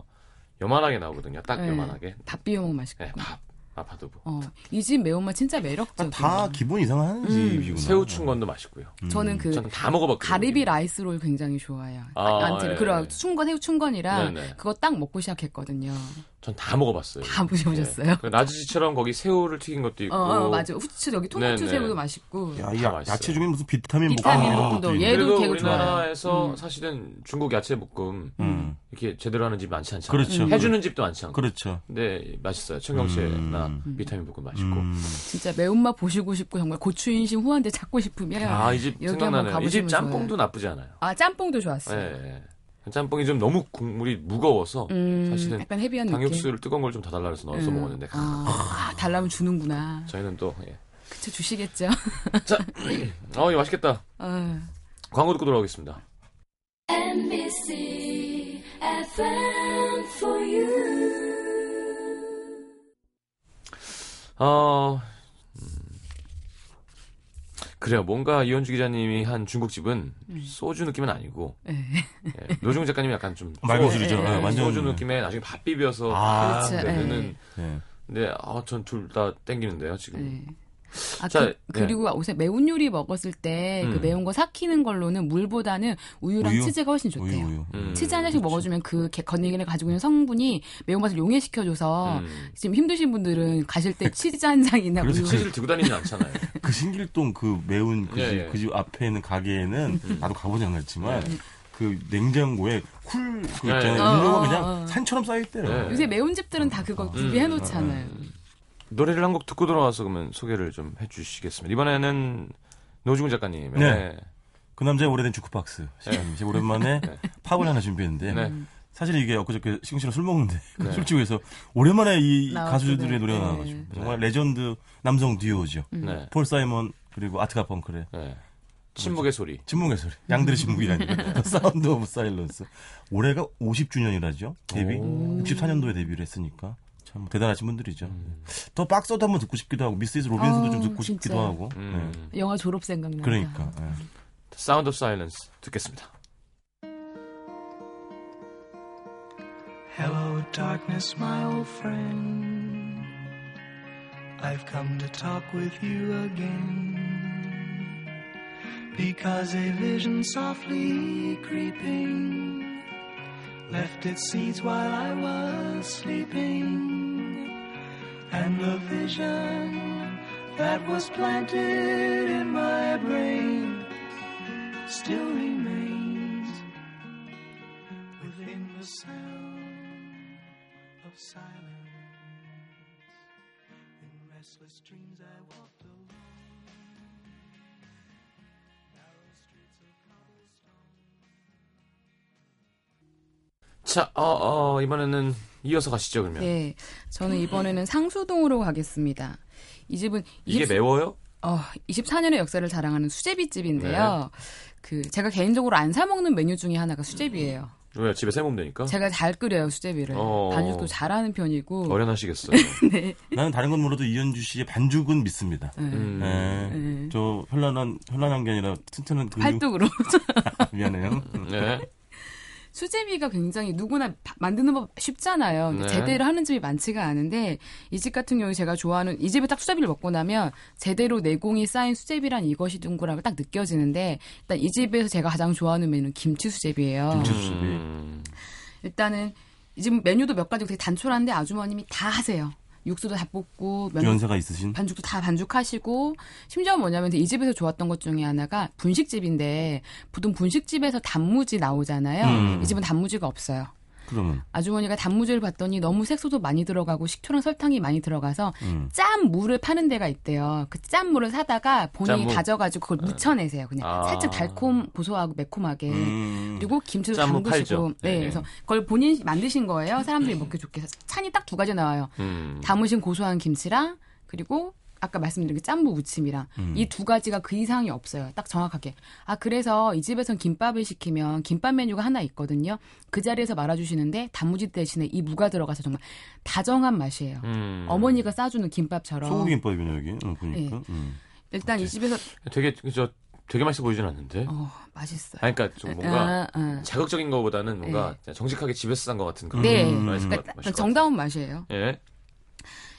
S1: 요만하게 나오거든요. 딱
S3: 네.
S1: 요만하게.
S3: 밥 비벼 먹으면 맛있고.
S1: 네, 밥 마파두부.
S3: 어, 이 집 매운맛 진짜 매력적이에요.
S2: 다 가본 집이구나.
S1: 음, 새우 춘권도 맛있고요.
S3: 저는 그
S1: 저는 다 먹어봤거든요.
S3: 가리비 라이스롤 굉장히 좋아해요.
S1: 아,
S3: 아, 아무튼
S1: 예.
S3: 그래 춘권 새우 춘권이랑
S1: 네네.
S3: 그거 딱 먹고 시작했거든요.
S1: 전 다 먹어봤어요.
S3: 다 드셔보셨어요?
S1: 그 라즈지처럼 거기 새우를 튀긴 것도 있고.
S3: 어, 어, 맞아. 후추 저기 통후추
S1: 네네.
S3: 새우도 맛있고.
S2: 야, 이 야. 야채 중에 무슨 비타민
S3: 비타민
S2: 볶음
S3: 볶음도
S2: 것도
S3: 얘도 되게.
S1: 우리나라에서
S3: 음.
S1: 사실은 중국 야채 볶음
S2: 음.
S1: 이렇게 제대로 하는 집 많지 않잖아요.
S2: 그렇죠.
S3: 음.
S1: 해주는 집도 많지 않고.
S2: 그렇죠.
S1: 근데 맛있어요. 청경채나
S2: 음.
S1: 비타민 볶음 맛있고.
S2: 음.
S3: 진짜 매운맛 보시고 싶고 정말 고추 인심 후한데 찾고 싶으면
S1: 아, 이집
S3: 여기
S1: 생각나네요. 이 집 짬뽕도
S3: 좋아요.
S1: 나쁘지 않아요.
S3: 아 짬뽕도 좋았어요.
S1: 예, 예. 짬뽕이 좀 너무 국물이 무거워서
S3: 음,
S1: 사실은
S3: 약간 헤비한 느낌.
S1: 당육수를 뜨거운 걸 좀 더 달라 그래서 넣어서
S3: 음.
S1: 먹었는데
S3: 아, 아, 달라면 주는구나.
S1: 저희는 또 예.
S3: 그쵸 주시겠죠.
S1: 자, 어, 이거 맛있겠다.
S3: 어.
S1: 광고 듣고 돌아오겠습니다.
S5: NBC FM for you.
S1: 어, 음, 그래요. 뭔가 이현주 기자님이 한 중국집은
S3: 음.
S1: 소주 느낌은 아니고
S3: 네.
S1: 예, 노중 작가님이 약간 좀
S2: 말고술이죠.
S3: 예, 예,
S2: 네,
S3: 예.
S2: 완전
S1: 소주 느낌에 나중에 밥 비벼서
S2: 아,
S3: 그렇죠.
S1: 네,
S3: 예.
S1: 내는
S2: 네.
S1: 근데 아, 전 둘 다 땡기는데요 지금.
S3: 네. 아,
S1: 자,
S3: 그, 리고 요새 매운 요리 먹었을 때그
S1: 음.
S3: 매운 거 삭히는 걸로는 물보다는 우유랑
S2: 우유?
S3: 치즈가 훨씬 좋대요.
S2: 우유, 우유.
S1: 음.
S3: 치즈 한 잔씩 먹어주면 그 개- 건더기를 가지고 있는 성분이 매운맛을 용해시켜줘서
S1: 음.
S3: 지금 힘드신 분들은 가실 때 치즈 한 장이나
S2: 그래서
S3: 우유
S1: 치즈를 들고 다니진 않잖아요.
S2: 그 신길동 그 매운 그집
S1: 예, 예.
S2: 그집 앞에 있는 가게에는
S3: 음.
S2: 나도 가보지 않았지만 그 냉장고에 쿨그
S1: 예,
S2: 있잖아요.
S1: 예.
S2: 음료가
S3: 어,
S2: 그냥
S3: 어, 어.
S2: 산처럼 쌓여있대요.
S1: 예.
S3: 요새 매운 집들은 다 그거 구비해 놓잖아요.
S1: 노래를 한 곡 듣고 돌아와서 그러면 소개를 좀 해주시겠습니다. 이번에는 노중훈 작가님.
S2: 네. 그 남자의 오래된 주크박스. 시간이 오랜만에 팝을 하나 준비했는데
S1: 네.
S2: 사실 이게 엊그저께 시경 씨랑 술 먹는데
S1: 네.
S2: 술집에서 오랜만에 이. 가수들의 노래가
S3: 네.
S2: 나와가지고 정말 레전드 남성 듀오죠.
S1: 네.
S2: 폴 사이먼 그리고 아트 가펑클의
S1: 네. 침묵의 소리.
S2: 침묵의 소리. 양들의 침묵이라니까. Sound of Silence. 올해가 50주년이라죠. 데뷔.
S1: 오.
S2: 64년도에 데뷔를 했으니까. 참 대단하신 분들이죠. 더 박서도 한번 듣고 싶기도 하고 미스이즈 로빈슨도
S3: 아,
S2: 좀 듣고
S3: 진짜.
S2: 싶기도 하고.
S1: 음.
S2: 네.
S3: 영화 졸업 생각나.
S2: 그러니까. 예.
S1: 사운드 오브 사일런스 듣겠습니다.
S4: Hello, darkness, my old friend. I've come to talk with you again. Because a vision softly creeping left its seeds while I was sleeping. And the vision that was planted in my brain still remains within the sound of silence. In restless dreams, I walked alone. Narrow streets of cobblestone.
S1: 자, 어, 어, 이번에는 이어서 가시죠, 그러면.
S3: 네, 저는 이번에는 상수동으로 가겠습니다. 이 집은
S1: 이게
S3: 20
S1: 매워요?
S3: 어, 24년의 역사를 자랑하는 수제비 집인데요.
S1: 네.
S3: 그 제가 개인적으로 안 사 먹는 메뉴 중에 하나가 수제비예요.
S1: 왜요? 집에 세모면 되니까?
S3: 제가 잘 끓여요 수제비를.
S1: 어.
S3: 반죽도 잘하는 편이고.
S1: 어련하시겠어요.
S3: 네.
S2: 나는 다른 건 몰라도 이현주 씨의 반죽은 믿습니다.
S3: 네.
S1: 음.
S2: 예.
S3: 네.
S2: 저 현란한 현란한 게 아니라 튼튼한 근육
S3: 팔뚝으로.
S2: 미안해요.
S1: 네.
S3: 수제비가 굉장히 누구나 바- 만드는 법 쉽잖아요.
S1: 네.
S3: 제대로 하는 집이 많지가 않은데 이 집 같은 경우에 제가 좋아하는 이 집에 딱 수제비를 먹고 나면 제대로 내공이 쌓인 수제비란 이것이 둥그라고 딱 느껴지는데 일단 이 집에서 제가 가장 좋아하는 메뉴는 김치 수제비예요.
S2: 김치 수제비.
S1: 음.
S3: 일단은 이 집 메뉴도 몇 가지 되게 단촐한데 아주머님이 다 하세요. 육수도 다 볶고 면
S2: 연세가 있으신
S3: 반죽도 다 반죽하시고 심지어 뭐냐면 이 집에서 좋았던 것 중에 하나가 분식집인데 보통 분식집에서 단무지 나오잖아요.
S2: 음.
S3: 이 집은 단무지가 없어요.
S2: 그러면
S3: 아주머니가 단무지를 봤더니 너무 색소도 많이 들어가고 식초랑 설탕이 많이 들어가서
S2: 음.
S3: 짠 물을 파는 데가 있대요. 그 짠 물을 사다가 본인이
S1: 짠무.
S3: 다져가지고 그걸 묻혀내세요. 그냥
S1: 아.
S3: 살짝 달콤 고소하고 매콤하게.
S2: 음.
S3: 그리고 김치도 담그시고. 네,
S1: 네.
S3: 그래서 그걸 본인이 만드신 거예요. 사람들이 먹기 좋게. 찬이 딱 두 가지 나와요.
S1: 음.
S3: 담으신 고소한 김치랑 그리고 아까 말씀드린 그 짠무 무침이랑
S2: 음.
S3: 이두 가지가 그 이상이 없어요. 딱 정확하게. 아 그래서 이 집에선 김밥을 시키면 김밥 메뉴가 하나 있거든요. 그 자리에서 말아주시는데 단무지 대신에 이 무가 들어가서 정말 다정한 맛이에요.
S1: 음.
S3: 어머니가 싸주는 김밥처럼.
S2: 소고기김밥이네 여기 어, 보니까.
S3: 네.
S2: 음.
S3: 일단 이 집에서
S1: 되게, 저, 되게 맛있어 보이진 않는데.
S3: 어 맛있어요.
S1: 아니, 그러니까 좀 뭔가
S3: 아, 아.
S1: 자극적인 것보다는 뭔가 그냥 정직하게 집에서 산 것 같은 그런
S3: 네.
S2: 음,
S1: 맛있을 것
S3: 그러니까
S1: 것
S3: 정다운 맛이에요.
S1: 같아요. 예.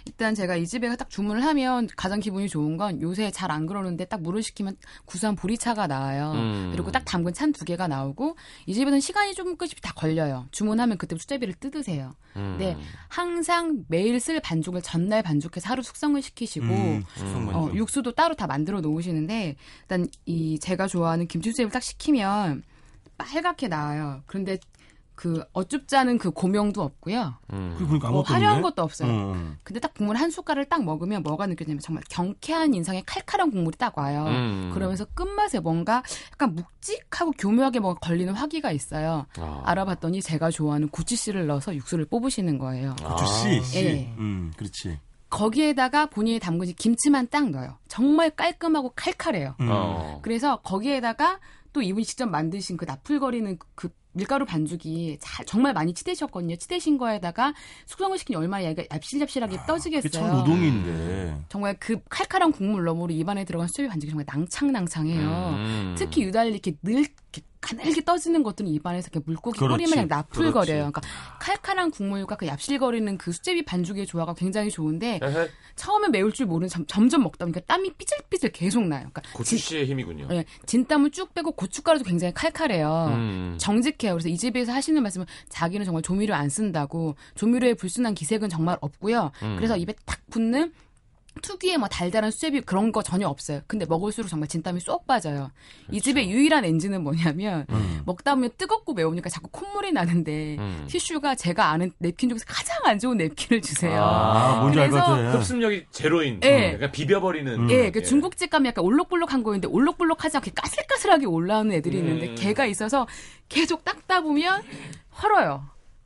S3: 일단 제가 이 집에 딱 주문을 하면 가장 기분이 좋은 건 요새 잘 안 그러는데 딱 물을 시키면 구수한 보리차가 나와요.
S1: 음.
S3: 그리고 딱 담근 찬 두 개가 나오고 이 집에는 시간이 좀 끝이 다 걸려요. 주문하면 그때 수제비를 뜯으세요.
S1: 음.
S3: 네. 항상 매일 쓸 반죽을 전날 반죽해서 하루 숙성을 시키시고
S2: 음, 숙성
S3: 어. 육수도 따로 다 만들어 놓으시는데 일단 이 제가 좋아하는 김치 수제비를 딱 시키면 빨갛게 나와요. 그런데 그 어쭙잖은 그 고명도 없고요.
S1: 음.
S2: 그리고 보니까
S3: 뭐 화려한
S2: 없네?
S3: 것도 없어요.
S2: 음.
S3: 근데 딱 국물 한 숟갈을 딱 먹으면 뭐가 느껴지냐면 정말 경쾌한 인상의 칼칼한 국물이 딱 와요.
S1: 음.
S3: 그러면서 끝맛에 뭔가 약간 묵직하고 교묘하게 뭔가 걸리는 화기가 있어요.
S1: 아.
S3: 알아봤더니 제가 좋아하는 고추씨를 넣어서 육수를 뽑으시는 거예요.
S2: 고추
S1: 아.
S2: 씨.
S3: 예.
S2: 음, 그렇지.
S3: 거기에다가 본인이 담그신 김치만 딱 넣어요. 정말 깔끔하고 칼칼해요.
S2: 음.
S1: 어.
S3: 그래서 거기에다가 또 이분이 직접 만드신 그 나풀거리는 그 밀가루 반죽이 잘, 정말 많이 치대셨거든요. 치대신 거에다가 숙성을 시킨 얼마 얘가 얍실얍실하게
S2: 아,
S3: 떠지겠어요.
S2: 참 노동인데.
S3: 정말 그 칼칼한 국물 너머로 입안에 들어간 수제비 반죽이 정말 낭창낭창해요.
S1: 음.
S3: 특히 유달리 이렇게 늘 이렇게 가늘게 떠지는 것들은 입안에서 이렇게 물고기
S2: 그렇지,
S3: 꼬리마냥 나풀거려요.
S2: 그렇지.
S3: 그러니까 칼칼한 국물과 그 얍실거리는 그 수제비 반죽의 조화가 굉장히 좋은데
S1: 에헤.
S3: 처음에 매울 줄 모르는 점, 점점 먹다 보니까 땀이 삐질삐질 계속 나요. 그러니까
S1: 고추씨의 힘이군요.
S3: 예, 진땀을 쭉 빼고 고춧가루도 굉장히 칼칼해요.
S1: 음.
S3: 정직해요. 그래서 이 집에서 하시는 말씀은 자기는 정말 조미료 안 쓴다고 조미료의 불순한 기색은 정말 없고요.
S1: 음.
S3: 그래서 입에 탁 붙는 특유의 뭐 달달한 수제비 그런 거 전혀 없어요. 근데 먹을수록 정말 진땀이 쏙 빠져요. 이 집의 유일한 엔진은 뭐냐면
S2: 그렇죠. 음.
S3: 먹다 보면 뜨겁고 매우니까 자꾸 콧물이 나는데
S1: 음.
S3: 티슈가 제가 아는 냅킨 중에서 가장 안 좋은 냅킨을 주세요.
S2: 아, 뭔지 알것
S3: 그래서
S2: 같아.
S1: 흡습력이 제로인.
S3: 예.
S1: 약간 비벼버리는.
S2: 음.
S3: 예, 그 중국집 가면 약간 올록볼록한 거인데 올록볼록하지 않게 까슬까슬하게 올라오는 애들이 있는데
S1: 음.
S3: 걔가 있어서 계속 닦다 보면 헐어요.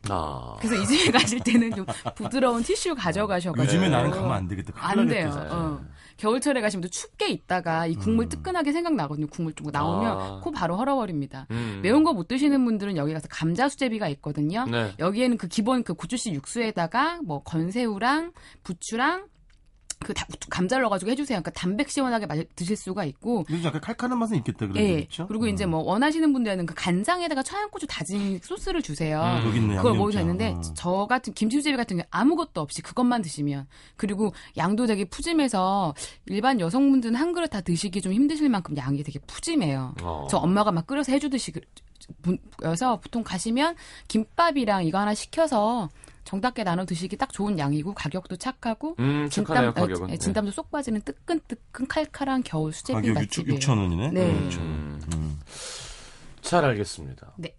S1: 아.
S3: 그래서 이 집에 가실 때는 좀 부드러운 티슈 가져가셔가지고
S2: 요즘에 나는 가면 안 되겠다.
S3: 안 돼요. 어. 겨울철에 가시면 또 춥게 있다가 이 국물
S2: 음.
S3: 뜨끈하게 생각나거든요. 국물 좀 나오면
S1: 아.
S3: 코 바로 헐어버립니다.
S1: 음.
S3: 매운 거 못 드시는 분들은 여기 가서 감자 수제비가 있거든요.
S1: 네.
S3: 여기에는 그 기본 그 고추씨 육수에다가 뭐 건새우랑 부추랑 그 다- 감자를 넣어가지고 해주세요. 그러니까 담백 시원하게 마- 드실 수가 있고.
S2: 그래서 약간 칼칼한 맛은 있겠다 그런
S3: 예.
S2: 죠
S3: 그리고 이제 뭐 원하시는 분들은 그 간장에다가 청양고추 다진 소스를 주세요.
S1: 음.
S2: 여기 있네,
S3: 그걸 되는데
S2: 어.
S3: 저 같은 김치수제비 같은 경우 아무것도 없이 그것만 드시면 그리고 양도 되게 푸짐해서 일반 여성분들은 한 그릇 다 드시기 좀 힘드실 만큼 양이 되게 푸짐해요.
S1: 어.
S3: 저 엄마가 막 끓여서 해주듯이 그- 분여서 보통 가시면 김밥이랑 이거 하나 시켜서 정답게 나눠 드시기 딱 좋은 양이고 가격도 착하고
S1: 음, 착하네요,
S3: 어,
S1: 가격은.
S3: 예, 진땀도 쏙 빠지는 뜨끈뜨끈 칼칼한 겨울 수제비 맛집이에요.
S2: 6천 원이네.
S3: 네.
S1: 음.
S2: 음.
S1: 잘 알겠습니다.
S3: 네.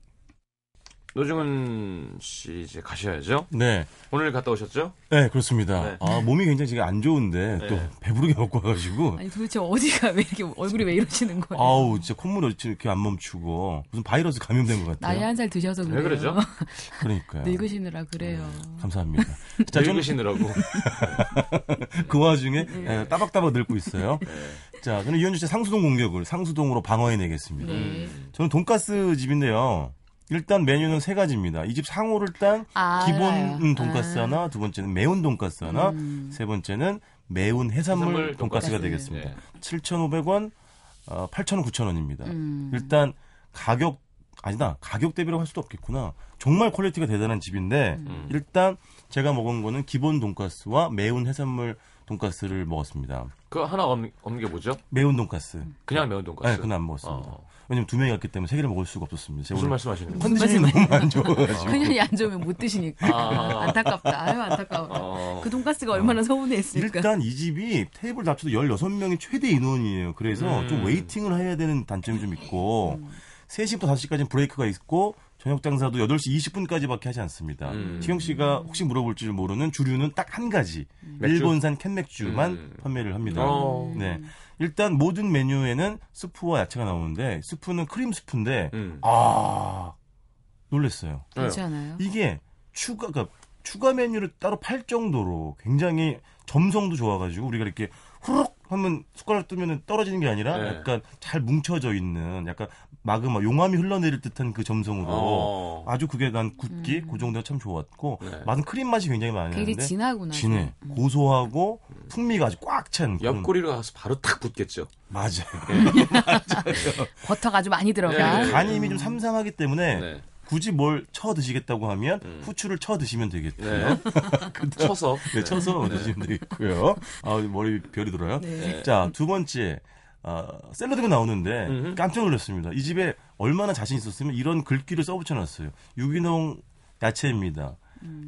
S1: 노중은 씨 이제 가셔야죠.
S2: 네,
S1: 오늘 갔다 오셨죠?
S2: 네 그렇습니다.
S1: 네.
S2: 아 몸이 굉장히 지금 안 좋은데
S1: 네.
S2: 또 배부르게 먹고 와가지고
S3: 아니 도대체 어디가 왜 이렇게 얼굴이 왜 이러시는 거예요?
S2: 아우 진짜 콧물이 이렇게 안 멈추고 무슨 바이러스 감염된 것
S3: 나이
S2: 같아요.
S3: 한살 드셔서 그래요.
S1: 왜 그러죠?
S2: 그러니까요.
S3: 늙으시느라 그래요.
S2: 감사합니다. 자,
S1: 늙으시느라고.
S2: 그 와중에
S3: 네.
S2: 예, 따박따박 늙고 있어요.
S1: 네.
S2: 자, 저는 이현주 씨 상수동 공격을 상수동으로 방어해내겠습니다.
S3: 네.
S2: 저는 돈가스 집인데요. 일단 메뉴는 세 가지입니다. 이 집 상호를 딴
S3: 아,
S2: 기본. 음, 돈가스
S3: 아.
S2: 하나, 두 번째는 매운 돈가스 하나,
S3: 음.
S2: 세 번째는 매운 해산물,
S1: 해산물
S2: 돈가스가
S1: 돈가스.
S2: 되겠습니다.
S1: 네.
S2: 7,500원, 어, 8,000원, 9,000원입니다.
S3: 음.
S2: 일단 가격 아니다 가격 대비라고 할 수도 없겠구나. 정말 퀄리티가 대단한 집인데
S1: 음.
S2: 일단 제가 먹은 거는 기본 돈가스와 매운 해산물 돈가스를 먹었습니다.
S1: 그거 하나 없, 없는 게 뭐죠?
S2: 매운 돈가스.
S1: 그냥 매운 돈가스.
S2: 네, 그건 안 먹었습니다.
S1: 어.
S2: 왜냐면 두 명이 갔기 때문에 세 개를 먹을 수가 없었습니다.
S1: 무슨
S2: 오늘
S1: 말씀하시는 거예요?
S2: 컨디션이 너무 안 좋아가지고.
S3: 근육이 안 좋으면 못 드시니까
S1: 아.
S3: 안타깝다. 아유 안타까워.
S1: 어.
S3: 그 돈가스가 얼마나 서운했을까.
S2: 일단 이 집이 테이블 합쳐도 16명이 최대 인원이에요. 그래서
S1: 음.
S2: 좀 waiting을 해야 되는 단점이 좀 있고 3시부터 5시까지는 break가 있고 저녁 장사도 8시 20분까지밖에 하지 않습니다.
S1: 음.
S2: 시경 씨가 혹시 물어볼 줄 모르는 주류는 딱 한 가지.
S1: 맥주?
S2: 일본산 캔맥주만
S1: 음.
S2: 판매를 합니다.
S1: 어.
S2: 네. 일단 모든 메뉴에는 스프와 야채가 나오는데 스프는 크림 스프인데
S1: 음.
S2: 아 놀랬어요.
S3: 괜찮아요.
S2: 이게 추가 그러니까 추가 메뉴를 따로 팔 정도로 굉장히 점성도 좋아가지고 우리가 이렇게 후룩 하면 숟가락 뜨면 떨어지는 게 아니라
S1: 네.
S2: 약간 잘 뭉쳐져 있는 약간 마그마 용암이 흘러내릴 듯한 그 점성으로
S1: 어.
S2: 아주 그게 난 굵기 그 정도가 참 좋았고
S1: 네.
S2: 맛은 크림 맛이 굉장히 많이
S3: 되게
S2: 나는데
S3: 진하구나.
S2: 진해 고소하고 풍미가 아주 꽉 찬
S1: 옆구리로 가서 바로 탁 붙겠죠.
S2: 맞아요.
S3: 버터가 아주 많이 들어가.
S1: 네.
S2: 간이 이미 좀 삼삼하기 때문에
S1: 네.
S2: 굳이 뭘 쳐 드시겠다고 하면
S1: 음.
S2: 후추를 쳐 드시면 되겠죠.
S1: 네. 쳐서.
S2: 네, 쳐서 드시면 되겠고요. 아, 머리 별이.
S3: 네.
S2: 자, 두 번째. 아, 샐러드가 나오는데
S1: 음흠.
S2: 깜짝 놀랐습니다. 이 집에 얼마나 자신 있었으면 이런 글귀를 써붙여 놨어요. 유기농 야채입니다.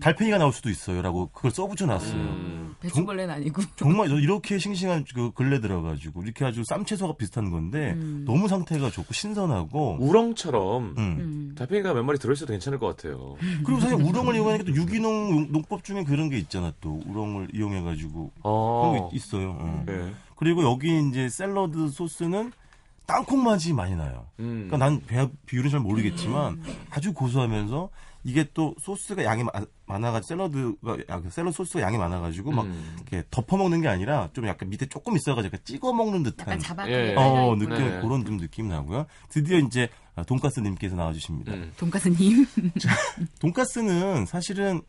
S2: 달팽이가 나올 수도 있어요라고 그걸 써붙여 놨어요.
S1: 음.
S3: 배추벌레는 아니고.
S2: 정말 저 이렇게 싱싱한 그 근래 들어가지고 이렇게 아주 쌈채소가 비슷한 건데
S3: 음.
S2: 너무 상태가 좋고 신선하고
S1: 우렁처럼
S2: 음.
S3: 음.
S1: 달팽이가 몇 마리 들어있어도 괜찮을 것 같아요.
S2: 그리고 사실 우렁을 이용하니까 또 유기농 용- 농법 중에 그런 게 있잖아 또 우렁을 이용해가지고 그런
S1: 어.
S2: 게 있어요. 어.
S1: 네.
S2: 그리고 여기 이제 샐러드 소스는 땅콩 맛이 많이 나요.
S1: 음.
S2: 그러니까 난 배- 비율은 잘 모르겠지만 아주 고소하면서 이게 또 소스가 양이 마- 많아가지고 샐러드가 아, 그 샐러드 소스가 양이 많아가지고 막
S1: 음.
S2: 이렇게 덮어 먹는 게 아니라 좀 약간 밑에 조금 있어가지고 약간 찍어 먹는 듯한
S3: 약간 자박하게
S1: 예.
S2: 어. 느낌
S1: 네.
S2: 그런 좀 느낌 나고요. 드디어 이제 아, 돈가스님께서 나와주십니다.
S1: 음.
S3: 돈가스님.
S2: 돈가스는 사실은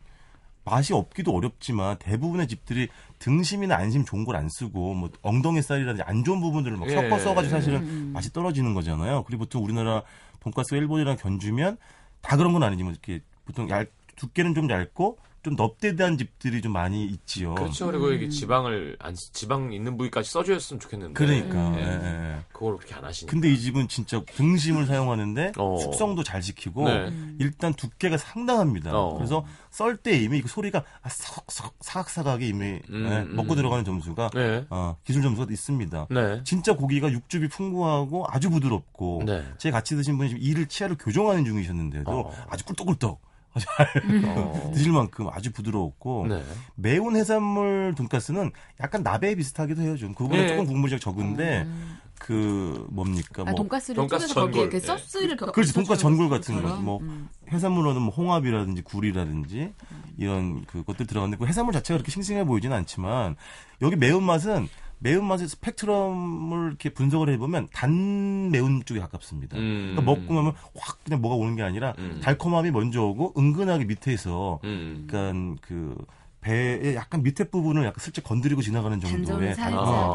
S2: 맛이 없기도 어렵지만 대부분의 집들이 등심이나 안심 좋은 걸 안 쓰고 뭐 엉덩이 살이라든지 안 좋은 부분들을 막
S1: 예.
S2: 섞어 써가지고 사실은
S3: 음.
S2: 맛이 떨어지는 거잖아요. 그리고 보통 우리나라 돈가스가 일본이랑 견주면 다 그런 건 아니지만 이렇게 보통 얇 두께는 좀 얇고 좀 넙대대한 집들이 좀 많이 있지요.
S1: 그렇죠. 그리고 이게 지방을 안 지방 있는 부위까지 써주셨으면 좋겠는데.
S2: 그러니까.
S1: 네.
S2: 예, 예, 예.
S1: 그걸 그렇게 안 하시니까.
S2: 근데 이 집은 진짜 등심을 사용하는데
S1: 어.
S2: 숙성도 잘 지키고
S1: 네.
S2: 일단 두께가 상당합니다.
S1: 어.
S2: 그래서 썰 때 이미 그 소리가 아, 사각사각, 사각사각하게 이미
S1: 음,
S2: 예,
S1: 음.
S2: 먹고 들어가는 점수가
S1: 네.
S2: 어, 기술 점수가 있습니다.
S1: 네.
S2: 진짜 고기가 육즙이 풍부하고 아주 부드럽고
S1: 네.
S2: 제 같이 드신 분이 지금 이를 치아를 교정하는 중이셨는데도
S1: 어.
S2: 아주 꿀떡꿀떡
S1: 어.
S2: 드실 만큼 아주 부드러웠고
S1: 네.
S2: 매운 해산물 돈가스는 약간 나베 비슷하기도 해요 좀 그거보다
S1: 예.
S2: 조금 국물이 적은데
S3: 음.
S2: 그 뭡니까?
S3: 아,
S2: 뭐
S3: 돈가스를
S1: 돈가스
S3: 쪼개서 거기에
S1: 전골.
S3: 그
S1: 예.
S3: 소스를 겨-
S2: 그렇지, 돈가스 전골 같은 거. 뭐,
S3: 음.
S2: 해산물로는 뭐 홍합이라든지 굴이라든지 이런 그것들 들어갔는데 그 해산물 자체가 그렇게 싱싱해 보이지는 않지만 여기 매운 맛은 매운맛의 스펙트럼을 이렇게 분석을 해보면 단 매운 쪽에 가깝습니다.
S1: 음.
S2: 그러니까 먹고 나면 확 그냥 뭐가 오는 게 아니라
S1: 음.
S2: 달콤함이 먼저 오고 은근하게 밑에서
S1: 음.
S2: 약간 그 배의 약간 밑에 부분을 약간 슬쩍 건드리고 지나가는 정도의
S1: 아.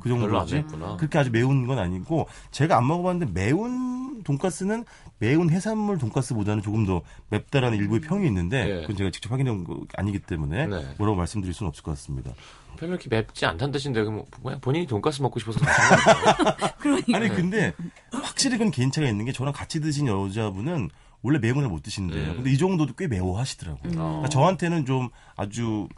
S2: 그
S1: 별로 안
S2: 정도지. 그렇게 아주 매운 건 아니고 제가 안 먹어봤는데 매운 돈가스는 매운 해산물 돈가스보다는 조금 더 맵다라는 일부의 평이 있는데
S1: 예.
S2: 그건 제가 직접 확인해 본거 아니기 때문에
S1: 네.
S2: 뭐라고 말씀드릴 수는 없을 것 같습니다.
S1: 별로 이렇게 맵지 않다는 뜻인데 그럼 그냥 본인이 돈가스 먹고 싶어서?
S3: 그러니까
S2: 아니 근데 확실히 그건 개인차가 있는 게 저랑 같이 드신 여자분은 원래 매운 걸 못 드시는데요.
S1: 음.
S2: 근데 이 정도도 꽤 매워하시더라고요.
S3: 음.
S2: 그러니까 저한테는 좀 아주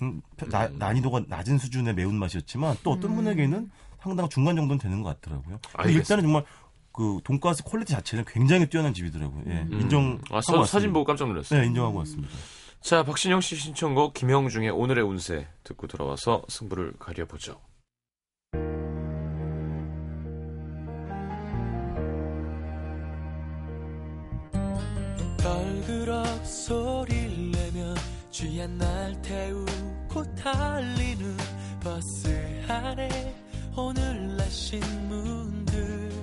S2: 음, 나- 난이도가 낮은 수준의 매운맛이었지만 또 어떤 분에게는 상당 중간 정도는 되는 것 같더라고요. 근데. 일단은 정말 그 돈가스 퀄리티 자체는 굉장히 뛰어난 집이더라고요. 예,
S1: 음.
S2: 인정.
S1: 아, 서, 사진 보고 깜짝 놀랐어요.
S2: 네, 인정하고 왔습니다.
S1: 자, 박신영 씨 신청곡 김형중의 오늘의 운세 듣고 들어와서 승부를 가려보죠.
S4: 걸그럭 소리를 내며 취한 날 태우고 달리는 버스 안에 오늘 날 신문들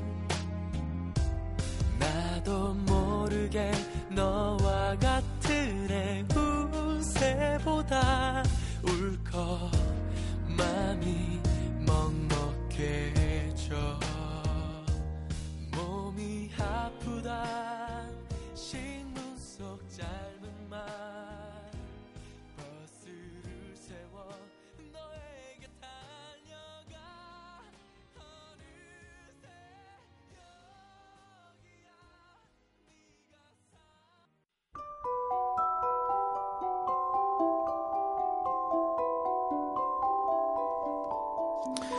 S4: 나도 모르게 너와 같은 행운새보다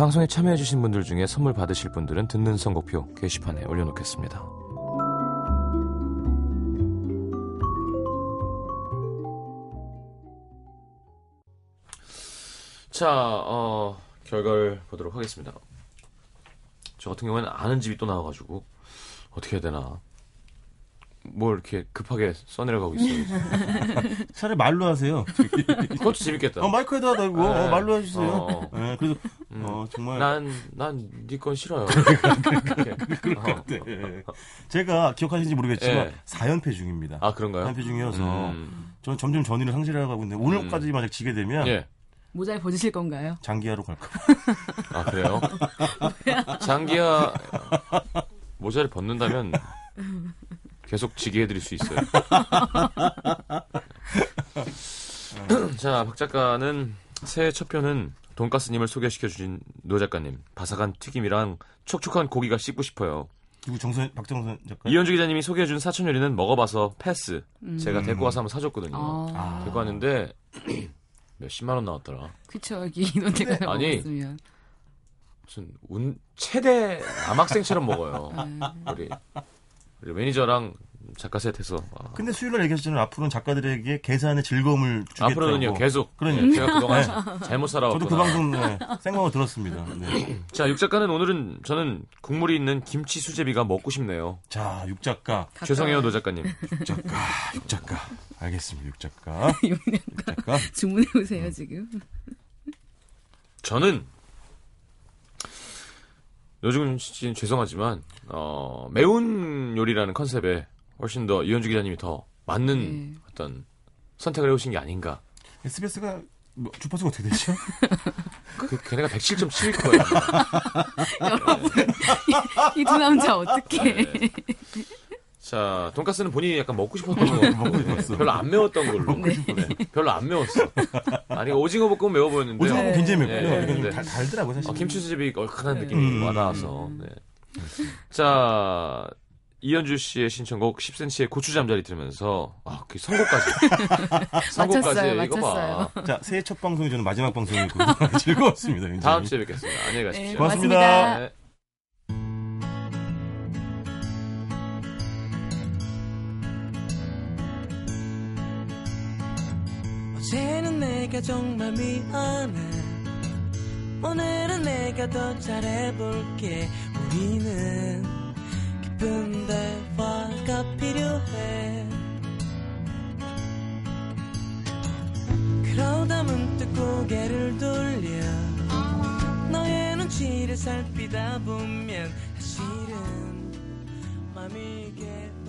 S1: 방송에 참여해주신 분들 중에 선물 받으실 분들은 듣는 선곡표 게시판에 올려놓겠습니다. 자, 어, 결과를 보도록 하겠습니다. 저 같은 경우에는 아는 집이 또 나와가지고 어떻게 해야 되나. 뭘 이렇게 급하게 써내려가고 있어요.
S2: 차라리 말로 하세요.
S1: 그것도 재밌겠다.
S2: 어, 마이크에다 대고
S1: 네.
S2: 어, 말로 해주세요.
S1: 어.
S2: 네, 그래서
S1: 음.
S2: 어, 정말
S1: 난, 난, 네건 싫어요. 그럴 것 같아.
S2: 네. 제가 기억하시는지 모르겠지만
S1: 예.
S2: 4연패 중입니다.
S1: 아, 그런가요?
S2: 4연패 중이어서
S1: 음.
S2: 저는 점점 전위를 상실해가고 있는데 오늘까지 만약 지게 되면
S1: 예.
S3: 모자를 벗으실 건가요?
S2: 장기하로 갈까 봐.
S1: 아, 그래요? 장기야, 모자를 벗는다면 계속 지게 해드릴 수 있어요. 자, 박 작가는 새해 첫 편은 돈가스님을 소개시켜 주신 노 작가님. 바삭한 튀김이랑 촉촉한 고기가 씹고 싶어요.
S2: 그리고 정선 박정선 작가.
S1: 이현주 기자님이 소개해 준 사천 요리는 먹어봐서 패스. 제가 데리고 와서 한번 사줬거든요.
S3: 아,
S2: 아.
S1: 데리고 왔는데 몇십만 원 나왔더라.
S3: 그쵸 여기 이런 데가
S1: 아니.
S3: 먹었으면
S1: 무슨 운 체대 남학생처럼 먹어요.
S3: 아,
S1: 우리 우리 매니저랑 작가 셋해서 아,
S2: 근데 수요일날 얘기하셨잖아요. 앞으로는 작가들에게 계산의 즐거움을 주겠다고.
S1: 앞으로는요 계속
S2: 그러니까.
S1: 제가 그동안 자- 잘못 살아왔구나.
S2: 저도 그 방송 네, 생방을 들었습니다. 네.
S1: 자, 육 작가는 오늘은 저는 국물이 있는 김치 수제비가 먹고 싶네요.
S2: 자, 육 작가,
S3: 가까워요.
S1: 죄송해요, 노 작가님.
S2: 육 작가, 육 작가. 알겠습니다, 육 작가. 육 작가.
S3: 주문해 오세요 지금.
S1: 저는 요즘 씨는 죄송하지만 어, 매운 요리라는 컨셉에 훨씬 더 이현주 기자님이 더 맞는
S3: 네.
S1: 어떤 선택을 해오신 게 아닌가.
S2: SBS가 뭐, 주파수가 어떻게 되죠?
S1: 그, 걔네가 107.7일 거예요.
S3: 이두 남자 어떻게?
S1: 자, 돈가스는 본인이 약간 먹고 싶었던 거
S2: 먹고 싶었어.
S1: 별로 안 매웠던 걸로. 네. 별로 안 매웠어. 아니, 오징어 볶음은 매워 보였는데.
S2: 오징어 볶음 굉장히 맵고요.
S1: 네,
S2: 이건 좀
S1: 네.
S2: 달, 달더라고요, 사실.
S1: 어, 김치 수제비 얼큰한 느낌이
S2: 음.
S1: 와닿아서. 네. 자, 이현주 씨의 신청곡 10cm의 고추 잠자리 들으면서 아, 그 선곡까지.
S3: 맞췄어요,
S1: 이거
S3: 맞췄어요.
S1: 봐.
S2: 자, 새해 첫 방송이 저는 마지막 방송이고 즐거웠습니다. 굉장히.
S1: 다음 주에 뵙겠습니다. 안녕히 가십시오.
S3: 네,
S2: 고맙습니다.
S3: 고맙습니다.
S4: 어제는 내가 정말 미안해. 오늘은 내가 더 잘해볼게. 우리는 기쁜 대화가 필요해. 그러다 문득 고개를 돌려. 너의 눈치를 살피다 보면 사실은 개운하지가 않아